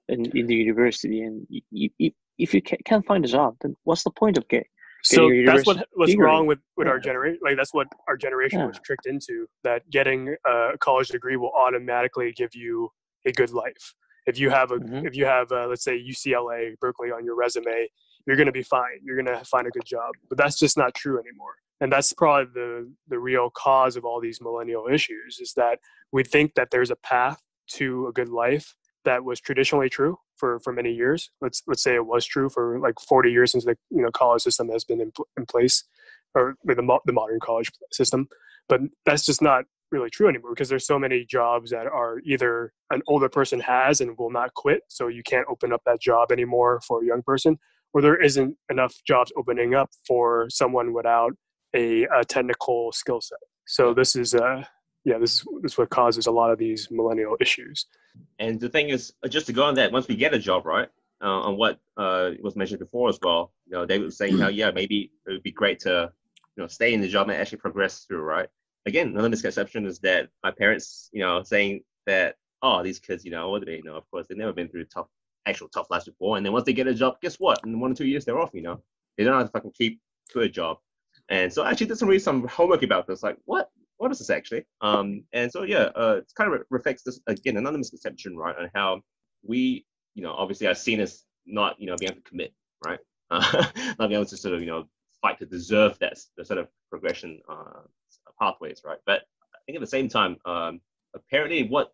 D: in, in the university and you, if you can't find a job, then what's the point of getting
A: So that's what what's
D: degree.
A: wrong with, with our generation. Like that's what our generation was tricked into. That getting a college degree will automatically give you a good life. If you have a
D: Mhm.
A: if you have uh, let's say UCLA, Berkeley on your resume, you're gonna be fine. You're gonna find a good job. But that's just not true anymore. And that's probably the the real cause of all these millennial issues is that we think that there's a path to a good life that was traditionally true for, for many years. Let's let's say it was true for like 40 years since the you know college system has been in, in place, or the, the modern college system. But that's just not really true anymore because there's so many jobs that are either an older person has and will not quit, so you can't open up that job anymore for a young person, or there isn't enough jobs opening up for someone without a, a technical skill set. So this is uh yeah this is this is what causes a lot of these millennial issues.
C: And the thing is, uh, just to go on that, once we get a job, right, uh, on what uh, was mentioned before as well, you know, they were saying how, yeah, maybe it would be great to, you know, stay in the job and actually progress through, right? Again, another misconception is that my parents, you know, saying that, oh, these kids, you know, what do they know? Of course, they've never been through tough, actual tough lives before. And then once they get a job, guess what? In one or two years, they're off, you know? They don't have to fucking keep to a job. And so I actually did some read some homework about this. Like, what? What is this actually? Um, and so yeah, uh, it kind of reflects this again another misconception, right, on how we, you know, obviously are seen as not, you know, being able to commit, right, uh, not being able to sort of, you know, fight to deserve that the sort of progression uh, pathways, right? But I think at the same time, um, apparently what,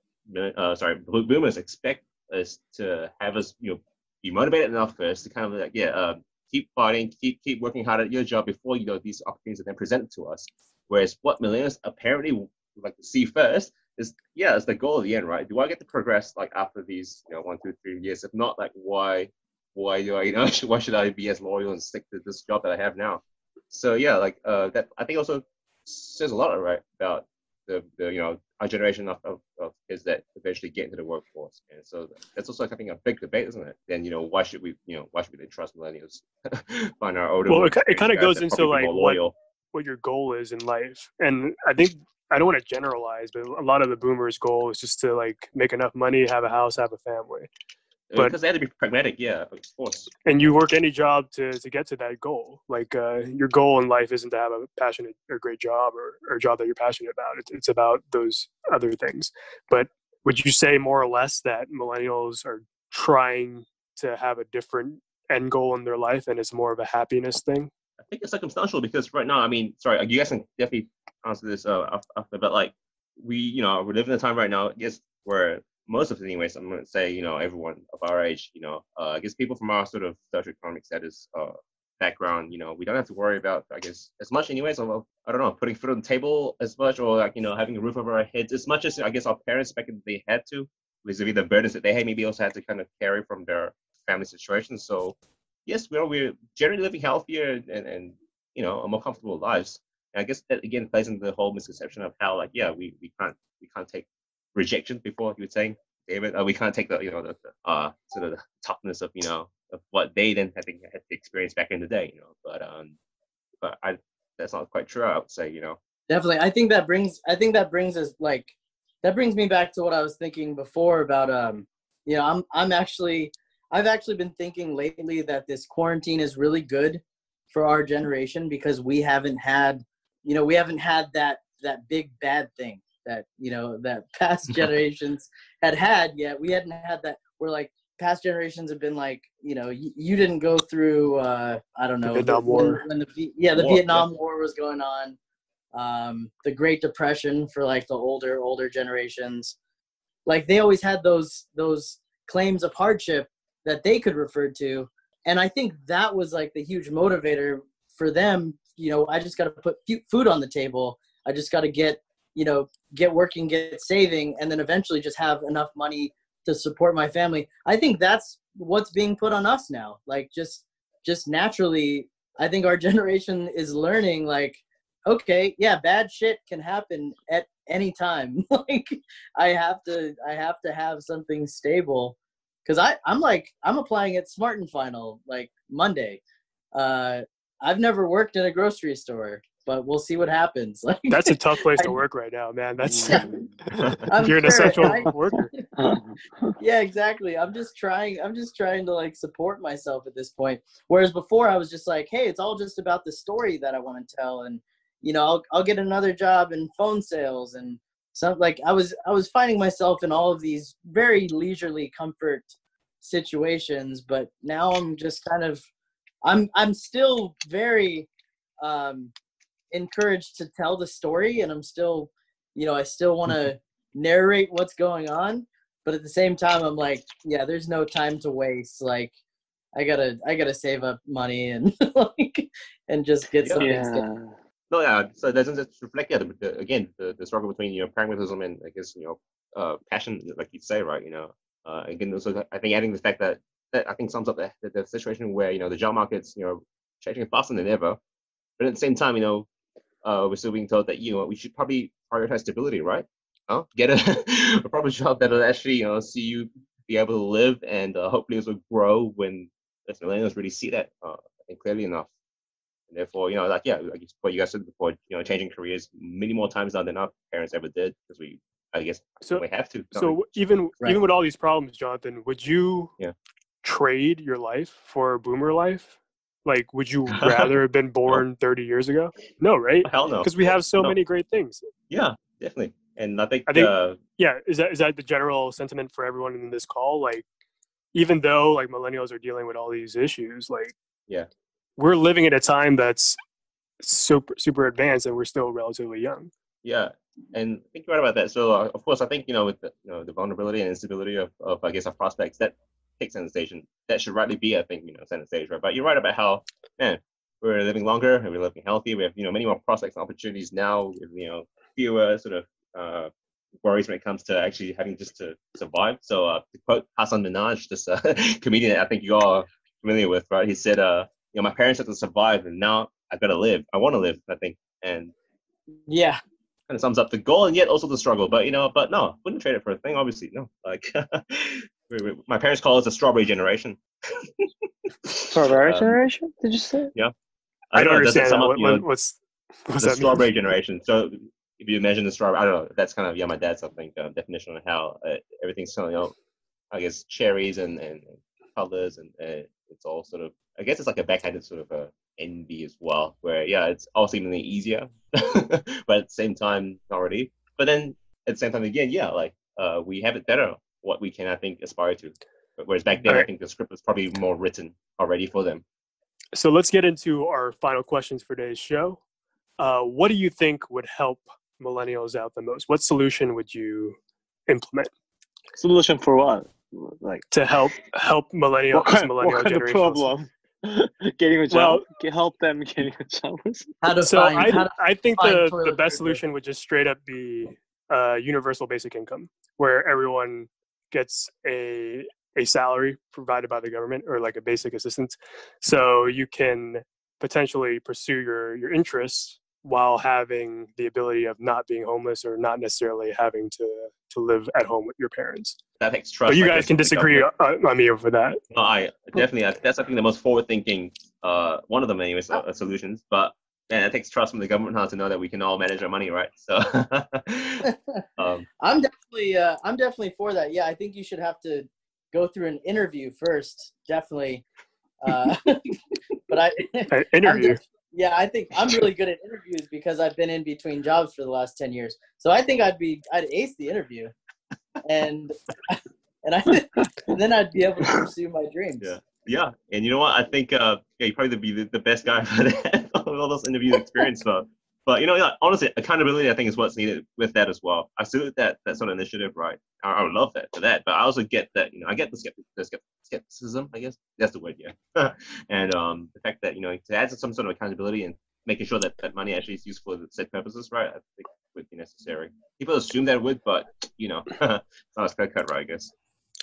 C: uh, sorry, boomers expect is to have us, you know, be motivated enough first to kind of like, yeah, uh, keep fighting, keep keep working hard at your job before you know these opportunities are then presented to us. Whereas what millennials apparently like to see first is, yeah, it's the goal at the end, right? Do I get to progress like after these, you know, one, two, three years? If not, like, why, why do I, you know, why should I be as loyal and stick to this job that I have now? So yeah, like uh, that, I think also says a lot, right, about the, the you know our generation of, of, of kids that eventually get into the workforce. And so that's also I think a big debate, isn't it? Then you know why should we you know why should we trust millennials find our older?
A: Well, it, it kind of goes into like what, what your goal is in life, and I think I don't want to generalize, but a lot of the boomers' goal is just to like make enough money, have a house, have a family, but-
C: because they had to be pragmatic, yeah, of course.
A: and you work any job to to get to that goal. Like uh, your goal in life isn't to have a passionate or great job or, or a job that you're passionate about. It's it's about those other things. But would you say more or less that millennials are trying to have a different end goal in their life, and it's more of a happiness thing?
C: I think it's circumstantial because right now, I mean, sorry, you guys can definitely answer this uh, af- after, but like we, you know, we're living in a time right now, I guess, where most of it, anyways, I'm gonna say, you know, everyone of our age, you know, uh, I guess people from our sort of socioeconomic status, uh, background, you know, we don't have to worry about, I guess, as much, anyways. Of, I don't know, putting food on the table as much, or like, you know, having a roof over our heads as much as I guess our parents back in the day had to, vis-a-vis the burdens that they had, maybe also had to kind of carry from their family situations. So, yes, you know, we're generally living healthier and, and you know, a more comfortable lives. I guess that again plays into the whole misconception of how, like, yeah, we, we can't we can't take rejection before you were saying, David. Uh, we can't take the you know the, the uh sort of the toughness of you know of what they then had had to experience back in the day, you know. But um, but I that's not quite true. I would say, you know.
E: definitely i think that brings i think that brings us like that brings me back to what i was thinking before about um you know i'm i'm actually i've actually been thinking lately that this quarantine is really good for our generation because we haven't had you know we haven't had that that big bad thing that you know that past generations had had yet. We hadn't had that. Where like past generations have been like you know you, you didn't go through uh i don't know
A: Vietnam
E: when-
A: War.
E: when the yeah the
C: War, yeah.
E: vietnam war was going on um the great depression for like the older older generations. Like they always had those those claims of hardship that they could refer to and i think that was like the huge motivator for them. You know i just got to put food on the table. I just got to get you know get working get saving and then eventually just have enough money to support my family. I think that's what's being put on us now. Like just just naturally i think our generation is learning like okay yeah bad shit can happen at any time. Like i have to i have to have something stable. Because i i'm like i'm applying at smart and final like monday. Uh i've never worked in a grocery store but we'll see what happens like
A: That's a tough place to work right now, man. That's
E: Yeah.
A: You're an essential
E: I-
A: worker.
E: yeah exactly i'm just trying i'm just trying to like support myself at this point whereas before i was just like hey it's all just about the story that i want to tell and you know i'll, I'll get another job in phone sales and some like i was i was finding myself in all of these very leisurely comfort situations but now i'm just kind of i'm i'm still very um encouraged to tell the story and i'm still you know i still want to narrate what's going on but at the same time i'm like yeah there's no time to waste like i gotta i gotta save up money and like and just get
C: Yeah.
E: something
D: yeah.
E: stable.
C: No, yeah. So it doesn't just reflect yeah, the, the, again the, the struggle between you know pragmatism and I guess you know uh, passion, like you say, right? You know, uh, again, so I think adding the fact that that I think sums up the, the, the situation where you know the job market's you know changing faster than ever, but at the same time, you know, uh, we're still being told that you know we should probably prioritize stability, right? Huh? Get a, a proper job that'll actually you know see you be able to live and uh, hopefully also grow when as millennials really see that uh, I think clearly enough. And therefore, you know, like yeah, like what you guys said before, you know, changing careers many more times now than our parents ever did because we, I guess,
A: So
C: we have to. don't we?
A: So even
E: Right.
A: even with all these problems, Jonathan, would you
C: Yeah.
A: trade your life for a boomer life? Like, would you rather have been born 30 years ago? No, right?
C: hell no,
A: Because we have so
C: No.
A: many great things.
C: yeah, definitely. And I think,
A: I think-
C: uh,
A: Yeah, is that is that the general sentiment for everyone in this call? Like, even though like millennials are dealing with all these issues, like,
C: Yeah.
A: we're living in a time that's super super advanced, and we're still relatively young.
C: Yeah, and I think you're right about that. So uh, of course, I think you know with the, you know the vulnerability and instability of, of I guess our prospects that takes center stage. and That should rightly be, I think, you know, center stage, right? But you're right about how man we're living longer and we're living healthy. We have you know many more prospects and opportunities now. With, you know fewer sort of uh, worries when it comes to actually having just to survive. So uh, to quote Hasan Minhaj, this uh, comedian that I think you all are familiar with, right? He said, uh, you know, my parents had to survive and now I've got to live. I want to live, I think. And
E: Yeah.
C: kind of sums up the goal and yet also the struggle. But, you know, but no, wouldn't trade it for a thing, obviously. No. Like, my parents call us the strawberry generation.
D: Strawberry
C: Um,
D: generation? Did you say? Yeah.
A: I don't
C: know,
A: understand
C: sum
A: that. What,
C: you know,
A: what, what's what's
C: the
A: that
C: strawberry
A: mean?
C: generation. So if you imagine the strawberry, I don't know. That's kind of yeah, my dad's I think uh, definition of how uh, everything's kind of you know, I guess cherries and and colors and uh, it's all sort of I guess it's like a backhanded sort of a envy as well, where yeah, it's all seemingly easier, but at the same time not really. But then at the same time again, yeah, like uh, we have it better what we can I think aspire to. But whereas back then I think the script was probably more written already for them.
A: So let's get into our final questions for today's show. Uh, what do you think would help millennials out the most? What solution would you implement
D: Solution for what? Like
A: to help help millennial
D: what kind,
A: millennial
D: what kind of
A: generation?
D: problem? getting a job.
A: Well-
D: help them getting a job.
E: How to
A: So
E: find
A: I
E: how to,
A: I think
E: find
A: the the best solution would just straight up be uh, universal basic income, where everyone gets a a salary provided by the government or like a basic assistance, so you can potentially pursue your your interests while having the ability of not being homeless or not necessarily having to to live at home with your parents.
C: That takes trust.
A: But you guys can disagree
C: government.
A: on me over that.
C: No, I definitely. That's I think the most forward-thinking. Uh, one of them, anyways, uh, solutions. But man, it takes trust from the government now to know that we can all manage our money, right? So, um,
E: I'm definitely uh, I'm definitely for that. Yeah, I think you should have to go through an interview first. Definitely. Uh, but I
A: An interview.
E: yeah, I think I'm really good at interviews because I've been in between jobs for the last ten years. So I think I'd be I'd ace the interview, and and I and then I'd be able to pursue my dreams.
C: Yeah. yeah, and you know what? I think uh, yeah, you probably be the, the best guy for that. All those interview experience, but but you know, yeah, honestly, accountability I think is what's needed with that as well. I salute that that sort of initiative, right? I, I would love that for that, but I also get that you know I get the, skeptic, the skepticism, I guess that's the word, yeah, and um the fact that you know to add some sort of accountability and making sure that that money actually is used for the set purposes, right? I think would be necessary. People assume that would, but you know, it's not a clear cut, right? I guess.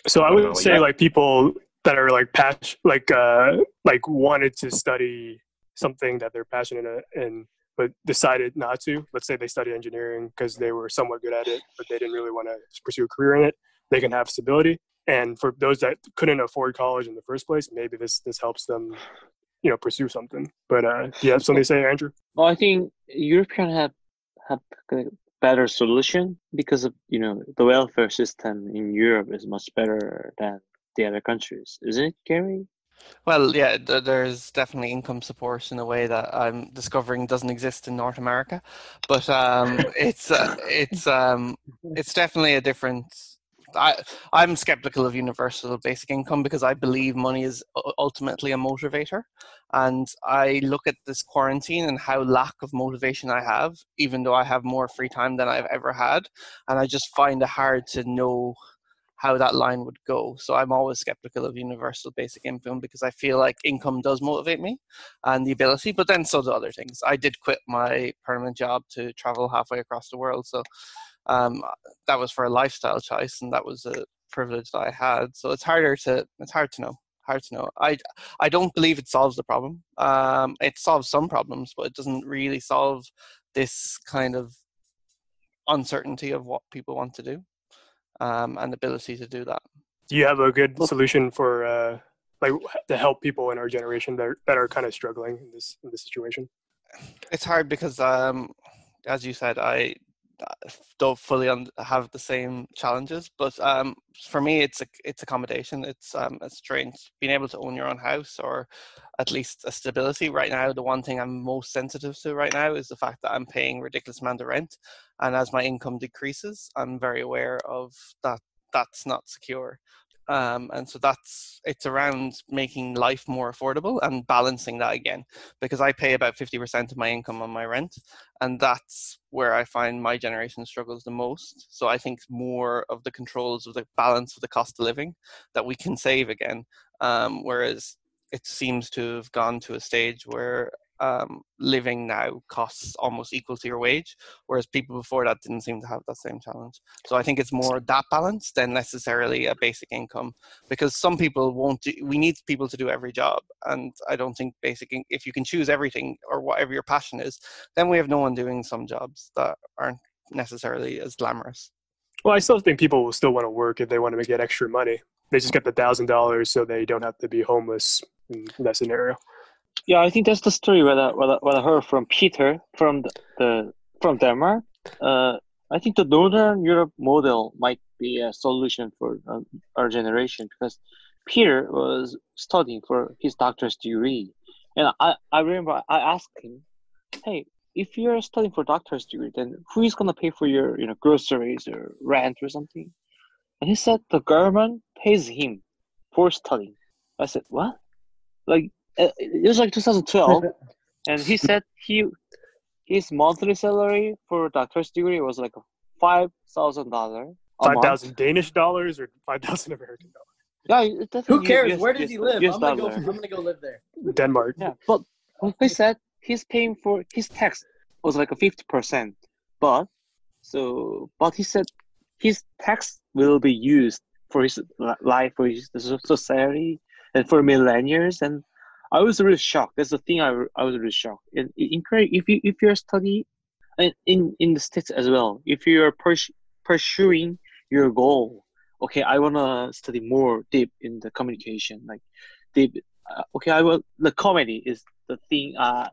A: So I would say
C: yeah.
A: like people that are like passion, like uh, like wanted to study something that they're passionate in, but decided not to. Let's say they study engineering because they were somewhat good at it, but they didn't really want to pursue a career in it. They can have stability. And for those that couldn't afford college in the first place, maybe this this helps them, you know, pursue something. But uh, do you have something to say, Andrew?
D: Well, I think European have have a better solution because of you know the welfare system in Europe is much better than the other countries, isn't it, Gary?
B: Well, yeah, th- there's definitely income support in a way that I'm discovering doesn't exist in North America, but um, it's uh, it's um, it's definitely a different. I I'm skeptical of universal basic income because I believe money is ultimately a motivator, and I look at this quarantine and how lack of motivation I have, even though I have more free time than I've ever had, and I just find it hard to know how that line would go. So I'm always skeptical of universal basic income because I feel like income does motivate me and the ability, but then so do other things. I did quit my permanent job to travel halfway across the world. So um, that was for a lifestyle choice and that was a privilege that I had. So it's harder to, it's hard to know. Hard to know. I, I don't believe it solves the problem. Um, it solves some problems, but it doesn't really solve this kind of uncertainty of what people want to do um, and ability to do that.
A: Do you have a good solution for uh, like to help people in our generation that are, that are kind of struggling in this in this situation?
B: It's hard because, um, as you said, I don't fully un- have the same challenges. But um, for me, it's a, it's accommodation. It's um, it's strange being able to own your own house or at least a stability. Right now, the one thing I'm most sensitive to right now is the fact that I'm paying ridiculous amount of rent, and as my income decreases, I'm very aware of that. That's not secure. um, and so that's it's around making life more affordable and balancing that again because i pay about 50% of my income on my rent and that's where i find my generation struggles the most so i think more of the controls of the balance of the cost of living that we can save again um, whereas it seems to have gone to a stage where um, living now costs almost equal to your wage, whereas people before that didn't seem to have that same challenge. So I think it's more that balance than necessarily a basic income, because some people won't. Do, we need people to do every job, and I don't think basic. If you can choose everything or whatever your passion is, then we have no one doing some jobs that aren't necessarily as glamorous.
A: Well, I still think people will still want to work if they want to get extra money. They just get the thousand dollars so they don't have to be homeless in that scenario.
D: Yeah, I think that's the story what I, what I, what I heard from Peter from the, the from Denmark. Uh, I think the Northern Europe model might be a solution for uh, our generation because Peter was studying for his doctor's degree, and I, I remember I asked him, "Hey, if you're studying for doctor's degree, then who is gonna pay for your you know groceries or rent or something?" And he said the government pays him for studying. I said, "What? Like uh, it was like 2012, and he said he his monthly salary for doctor's degree was like five thousand dollar.
A: Five thousand Danish dollars or five thousand American dollars.
D: Yeah,
E: who cares? US, Where does US, he live? I'm gonna, go, I'm gonna go live there.
A: Denmark.
D: Yeah, but he said he's paying for his tax was like a fifty percent, but so but he said his tax will be used for his life, for his society, and for millennials, and I was really shocked. That's the thing I, I was really shocked. In, in if you if you're studying in in the states as well, if you're pursuing your goal, okay, I wanna study more deep in the communication, like deep. Uh, okay, I will. The comedy is the thing uh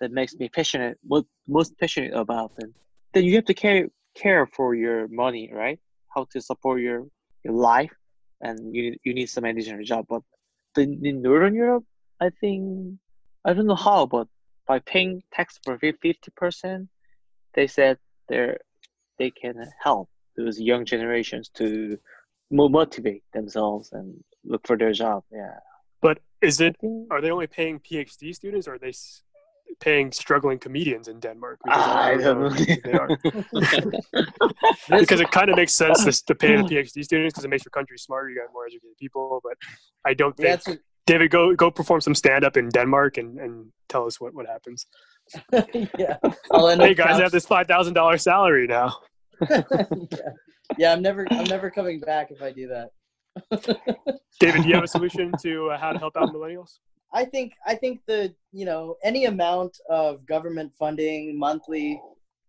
D: that makes me passionate, most most passionate about them. Then you have to care care for your money, right? How to support your your life, and you you need some additional job. But in Northern Europe, I think I don't know how, but by paying tax for fifty percent, they said they they can help those young generations to motivate themselves and look for their job. Yeah.
A: But is it? Are they only paying PhD students, or are they paying struggling comedians in Denmark?
D: I don't know. They are.
A: because it kind of makes sense to, to pay the PhD students because it makes your country smarter. You got more educated people, but I don't think. Yeah, David, go go perform some stand up in Denmark and, and tell us what, what happens.
E: yeah.
A: hey guys, I have this five thousand dollar salary now.
E: yeah. yeah, I'm never I'm never coming back if I do that.
A: David, do you have a solution to uh, how to help out millennials?
E: I think I think the you know any amount of government funding monthly,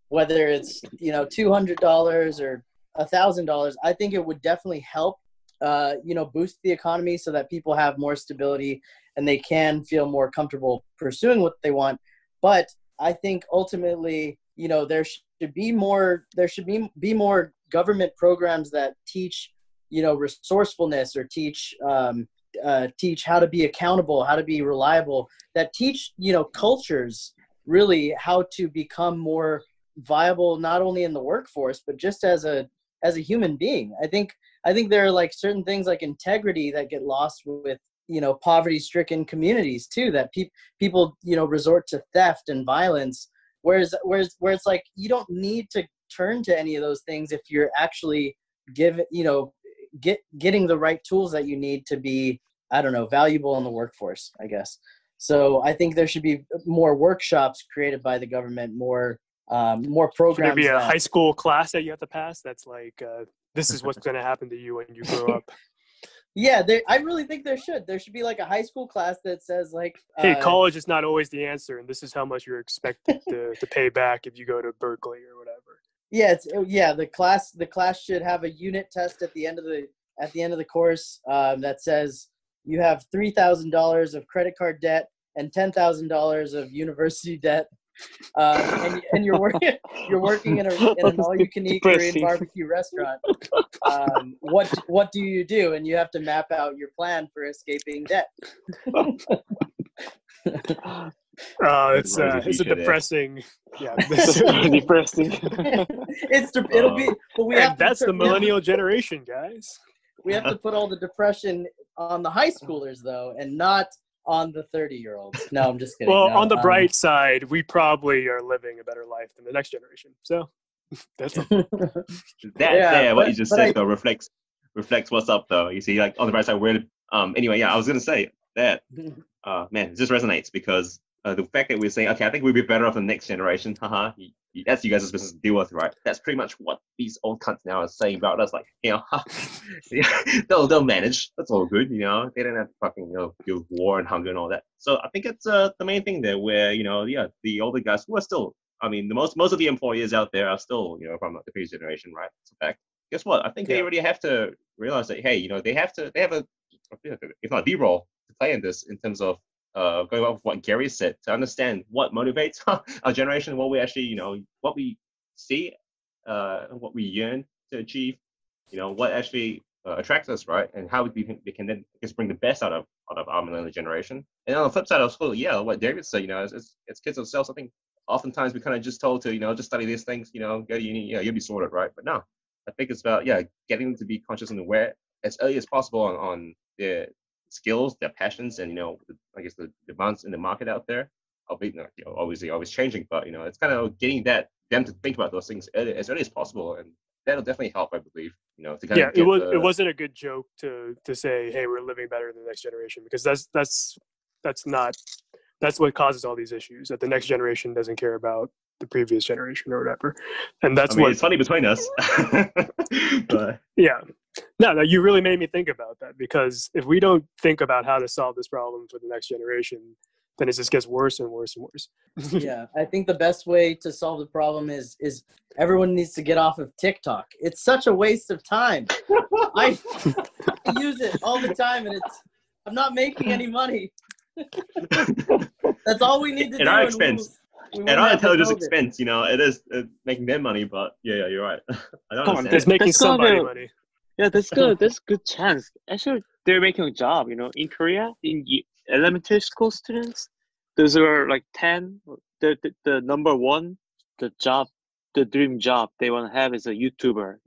E: whether it's you know two hundred dollars or a thousand dollars, I think it would definitely help uh, you know, boost the economy so that people have more stability and they can feel more comfortable pursuing what they want. But I think ultimately, you know, there should be more. There should be be more government programs that teach, you know, resourcefulness or teach um, uh, teach how to be accountable, how to be reliable. That teach, you know, cultures really how to become more viable, not only in the workforce but just as a as a human being. I think I think there are like certain things like integrity that get lost with you know poverty stricken communities too that people people you know resort to theft and violence whereas whereas where it's like you don't need to turn to any of those things if you're actually give you know get getting the right tools that you need to be i don't know valuable in the workforce i guess so i think there should be more workshops created by the government more um, more programs
A: should there be a
E: that,
A: high school class that you have to pass that's like uh, this is what's going to happen to you when you grow up.
E: yeah, there, I really think there should. There should be like a high school class that says like,
A: "Hey, uh, college is not always the answer, and this is how much you're expected to, to pay back if you go to Berkeley or whatever."
E: Yeah, it's oh, yeah. The class the class should have a unit test at the end of the at the end of the course um, that says you have three thousand dollars of credit card debt and ten thousand dollars of university debt uh, and, and you're working you're working in, a, in an all-you-can-eat Korean barbecue restaurant. Um, what what do you do? And you have to map out your plan for escaping debt.
A: Oh, it's uh, it's a depressing. Yeah,
D: this depressing.
E: it's it'll be. But we
A: and
E: have
A: that's the millennial generation, guys.
E: we have to put all the depression on the high schoolers though, and not on the 30 year olds. No, I'm just kidding.
A: Well,
E: No,
A: on the
E: um,
A: bright side, we probably are living a better life than the next generation. So that's
C: That
E: Yeah,
C: there, what
E: but-
C: you just said
E: I-
C: though reflects reflects what's up though. You see, like on the bright side, we're um anyway, yeah, I was gonna say that uh man, it just resonates because uh, the fact that we're saying, okay, I think we'll be better off the next generation, haha, that's you guys' business to deal with, right? That's pretty much what these old cunts now are saying about us, like, you know, they'll they'll manage. That's all good, you know. They don't have to fucking you know deal with war and hunger and all that. So I think it's uh the main thing there, where you know, yeah, the older guys who are still, I mean, the most most of the employees out there are still, you know, from the previous generation, right? It's a fact. Guess what? I think they
A: Yeah.
C: already have to realize that, hey, you know, they have to, they have a, if not the role to play in this in terms of uh, going off what Gary said to understand what motivates our generation, what we actually, you know, what we see, uh, what we yearn to achieve, you know, what actually uh, attracts us, right, and how we can, we can then just bring the best out of out of our millennial generation. And on the flip side, of school, yeah, what David said, you know, as, as, as kids ourselves, I think oftentimes we kind of just told to, you know, just study these things, you know, go to uni, yeah, you'll be sorted, right? But no, I think it's about yeah, getting them to be conscious and aware as early as possible on, on their skills, their passions, and you know, I guess the demands in the market out there. Albeit, you know, obviously, always changing, but you know, it's kind of getting that them to think about those things early, as early as possible, and that'll definitely help, I believe. You know, to kind
A: yeah,
C: of
A: it was
C: the,
A: it wasn't a good joke to to say, "Hey, we're living better than the next generation," because that's that's that's not that's what causes all these issues. That the next generation doesn't care about the previous generation or whatever, and that's
C: I mean,
A: what
C: it's funny between us, but
A: yeah. No, no, you really made me think about that because if we don't think about how to solve this problem for the next generation, then it just gets worse and worse and worse.
E: yeah, I think the best way to solve the problem is is everyone needs to get off of TikTok. It's such a waste of time. I use it all the time, and it's I'm not making any money. That's all we need to
C: At
E: do.
C: our expense.
E: we won't
C: at our
E: have to
C: intelligence
E: build it.
C: expense, you know, it is uh, making them money, but yeah, yeah, you're right. I don't
D: Come on,
A: it's making
D: That's gonna
A: somebody money.
D: Yeah, that's good. That's good chance. Actually, they're making a job. You know, in Korea, in elementary school students, those are like ten. The the, the number one, the job, the dream job they want to have is a YouTuber,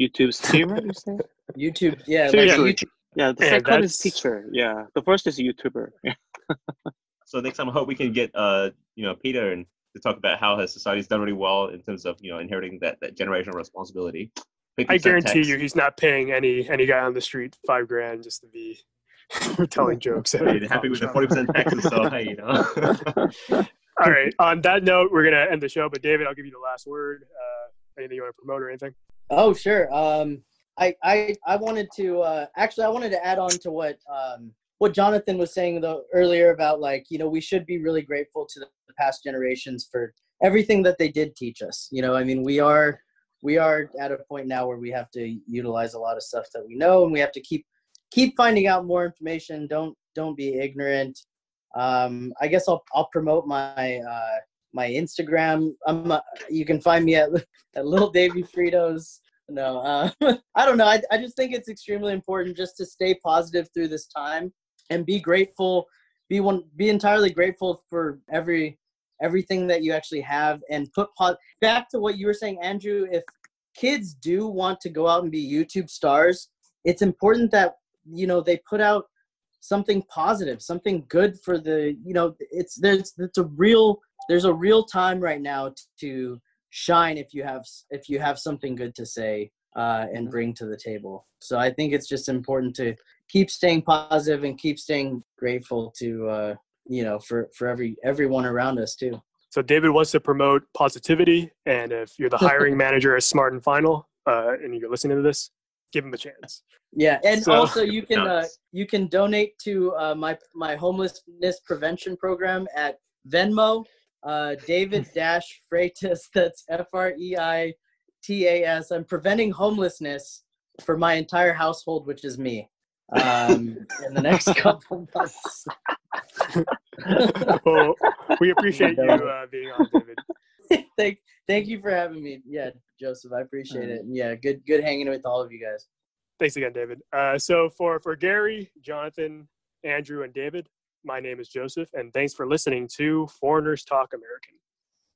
D: YouTube streamer. you say?
E: YouTube, yeah, like
D: Seriously.
E: YouTube.
D: Yeah, the
A: Yeah,
D: second is teacher. Yeah, the first is YouTuber.
C: So next time I hope we can get uh you know Peter and to talk about how his society's done really well in terms of you know inheriting that that generational responsibility. 50%
A: I guarantee
C: tax.
A: you, he's not paying any any guy on the street five grand just to be telling jokes. at
C: Hey, they're happy with the forty percent taxes, so hey, you know.
A: All right. On that note, we're gonna end the show. But David, I'll give you the last word. Uh, anything you want to promote or anything?
E: Oh, sure. Um, I, I, I wanted to uh, actually I wanted to add on to what um, what Jonathan was saying though earlier about like you know we should be really grateful to the past generations for everything that they did teach us. You know, I mean we are we are at a point now where we have to utilize a lot of stuff that we know, and we have to keep keep finding out more information. Don't don't be ignorant. Um, I guess I'll I'll promote my uh, my Instagram. Uh, you can find me at at Little Davy Fritos. No, uh, I don't know. I, I just think it's extremely important just to stay positive through this time and be grateful. Be one. Be entirely grateful for every everything that you actually have, and put back to what you were saying, Andrew. If kids do want to go out and be YouTube stars, it's important that you know they put out something positive, something good for the you know. It's there's it's a real there's a real time right now to shine if you have if you have something good to say uh, and bring to the table. So I think it's just important to keep staying positive and keep staying grateful to uh, you know for for every everyone around us too.
A: So David wants to promote positivity, and if you're the hiring manager at Smart and Final, uh, and you're listening to this, give him a chance.
E: Yeah, and
A: So-
E: also you can uh, you can donate to uh, my my homelessness prevention program at Venmo, uh, David Dash Freitas. That's F R E I T A S. I'm preventing homelessness for my entire household, which is me. Um, in the next couple months.
A: well, we appreciate you uh, being on, David.
E: thank thank you for having me. Yeah, Joseph, I appreciate it. Yeah, good good hanging with all of you guys.
A: Thanks again, David. Uh, so for for Gary, Jonathan, Andrew, and David, my name is Joseph, and thanks for listening to Foreigners Talk American.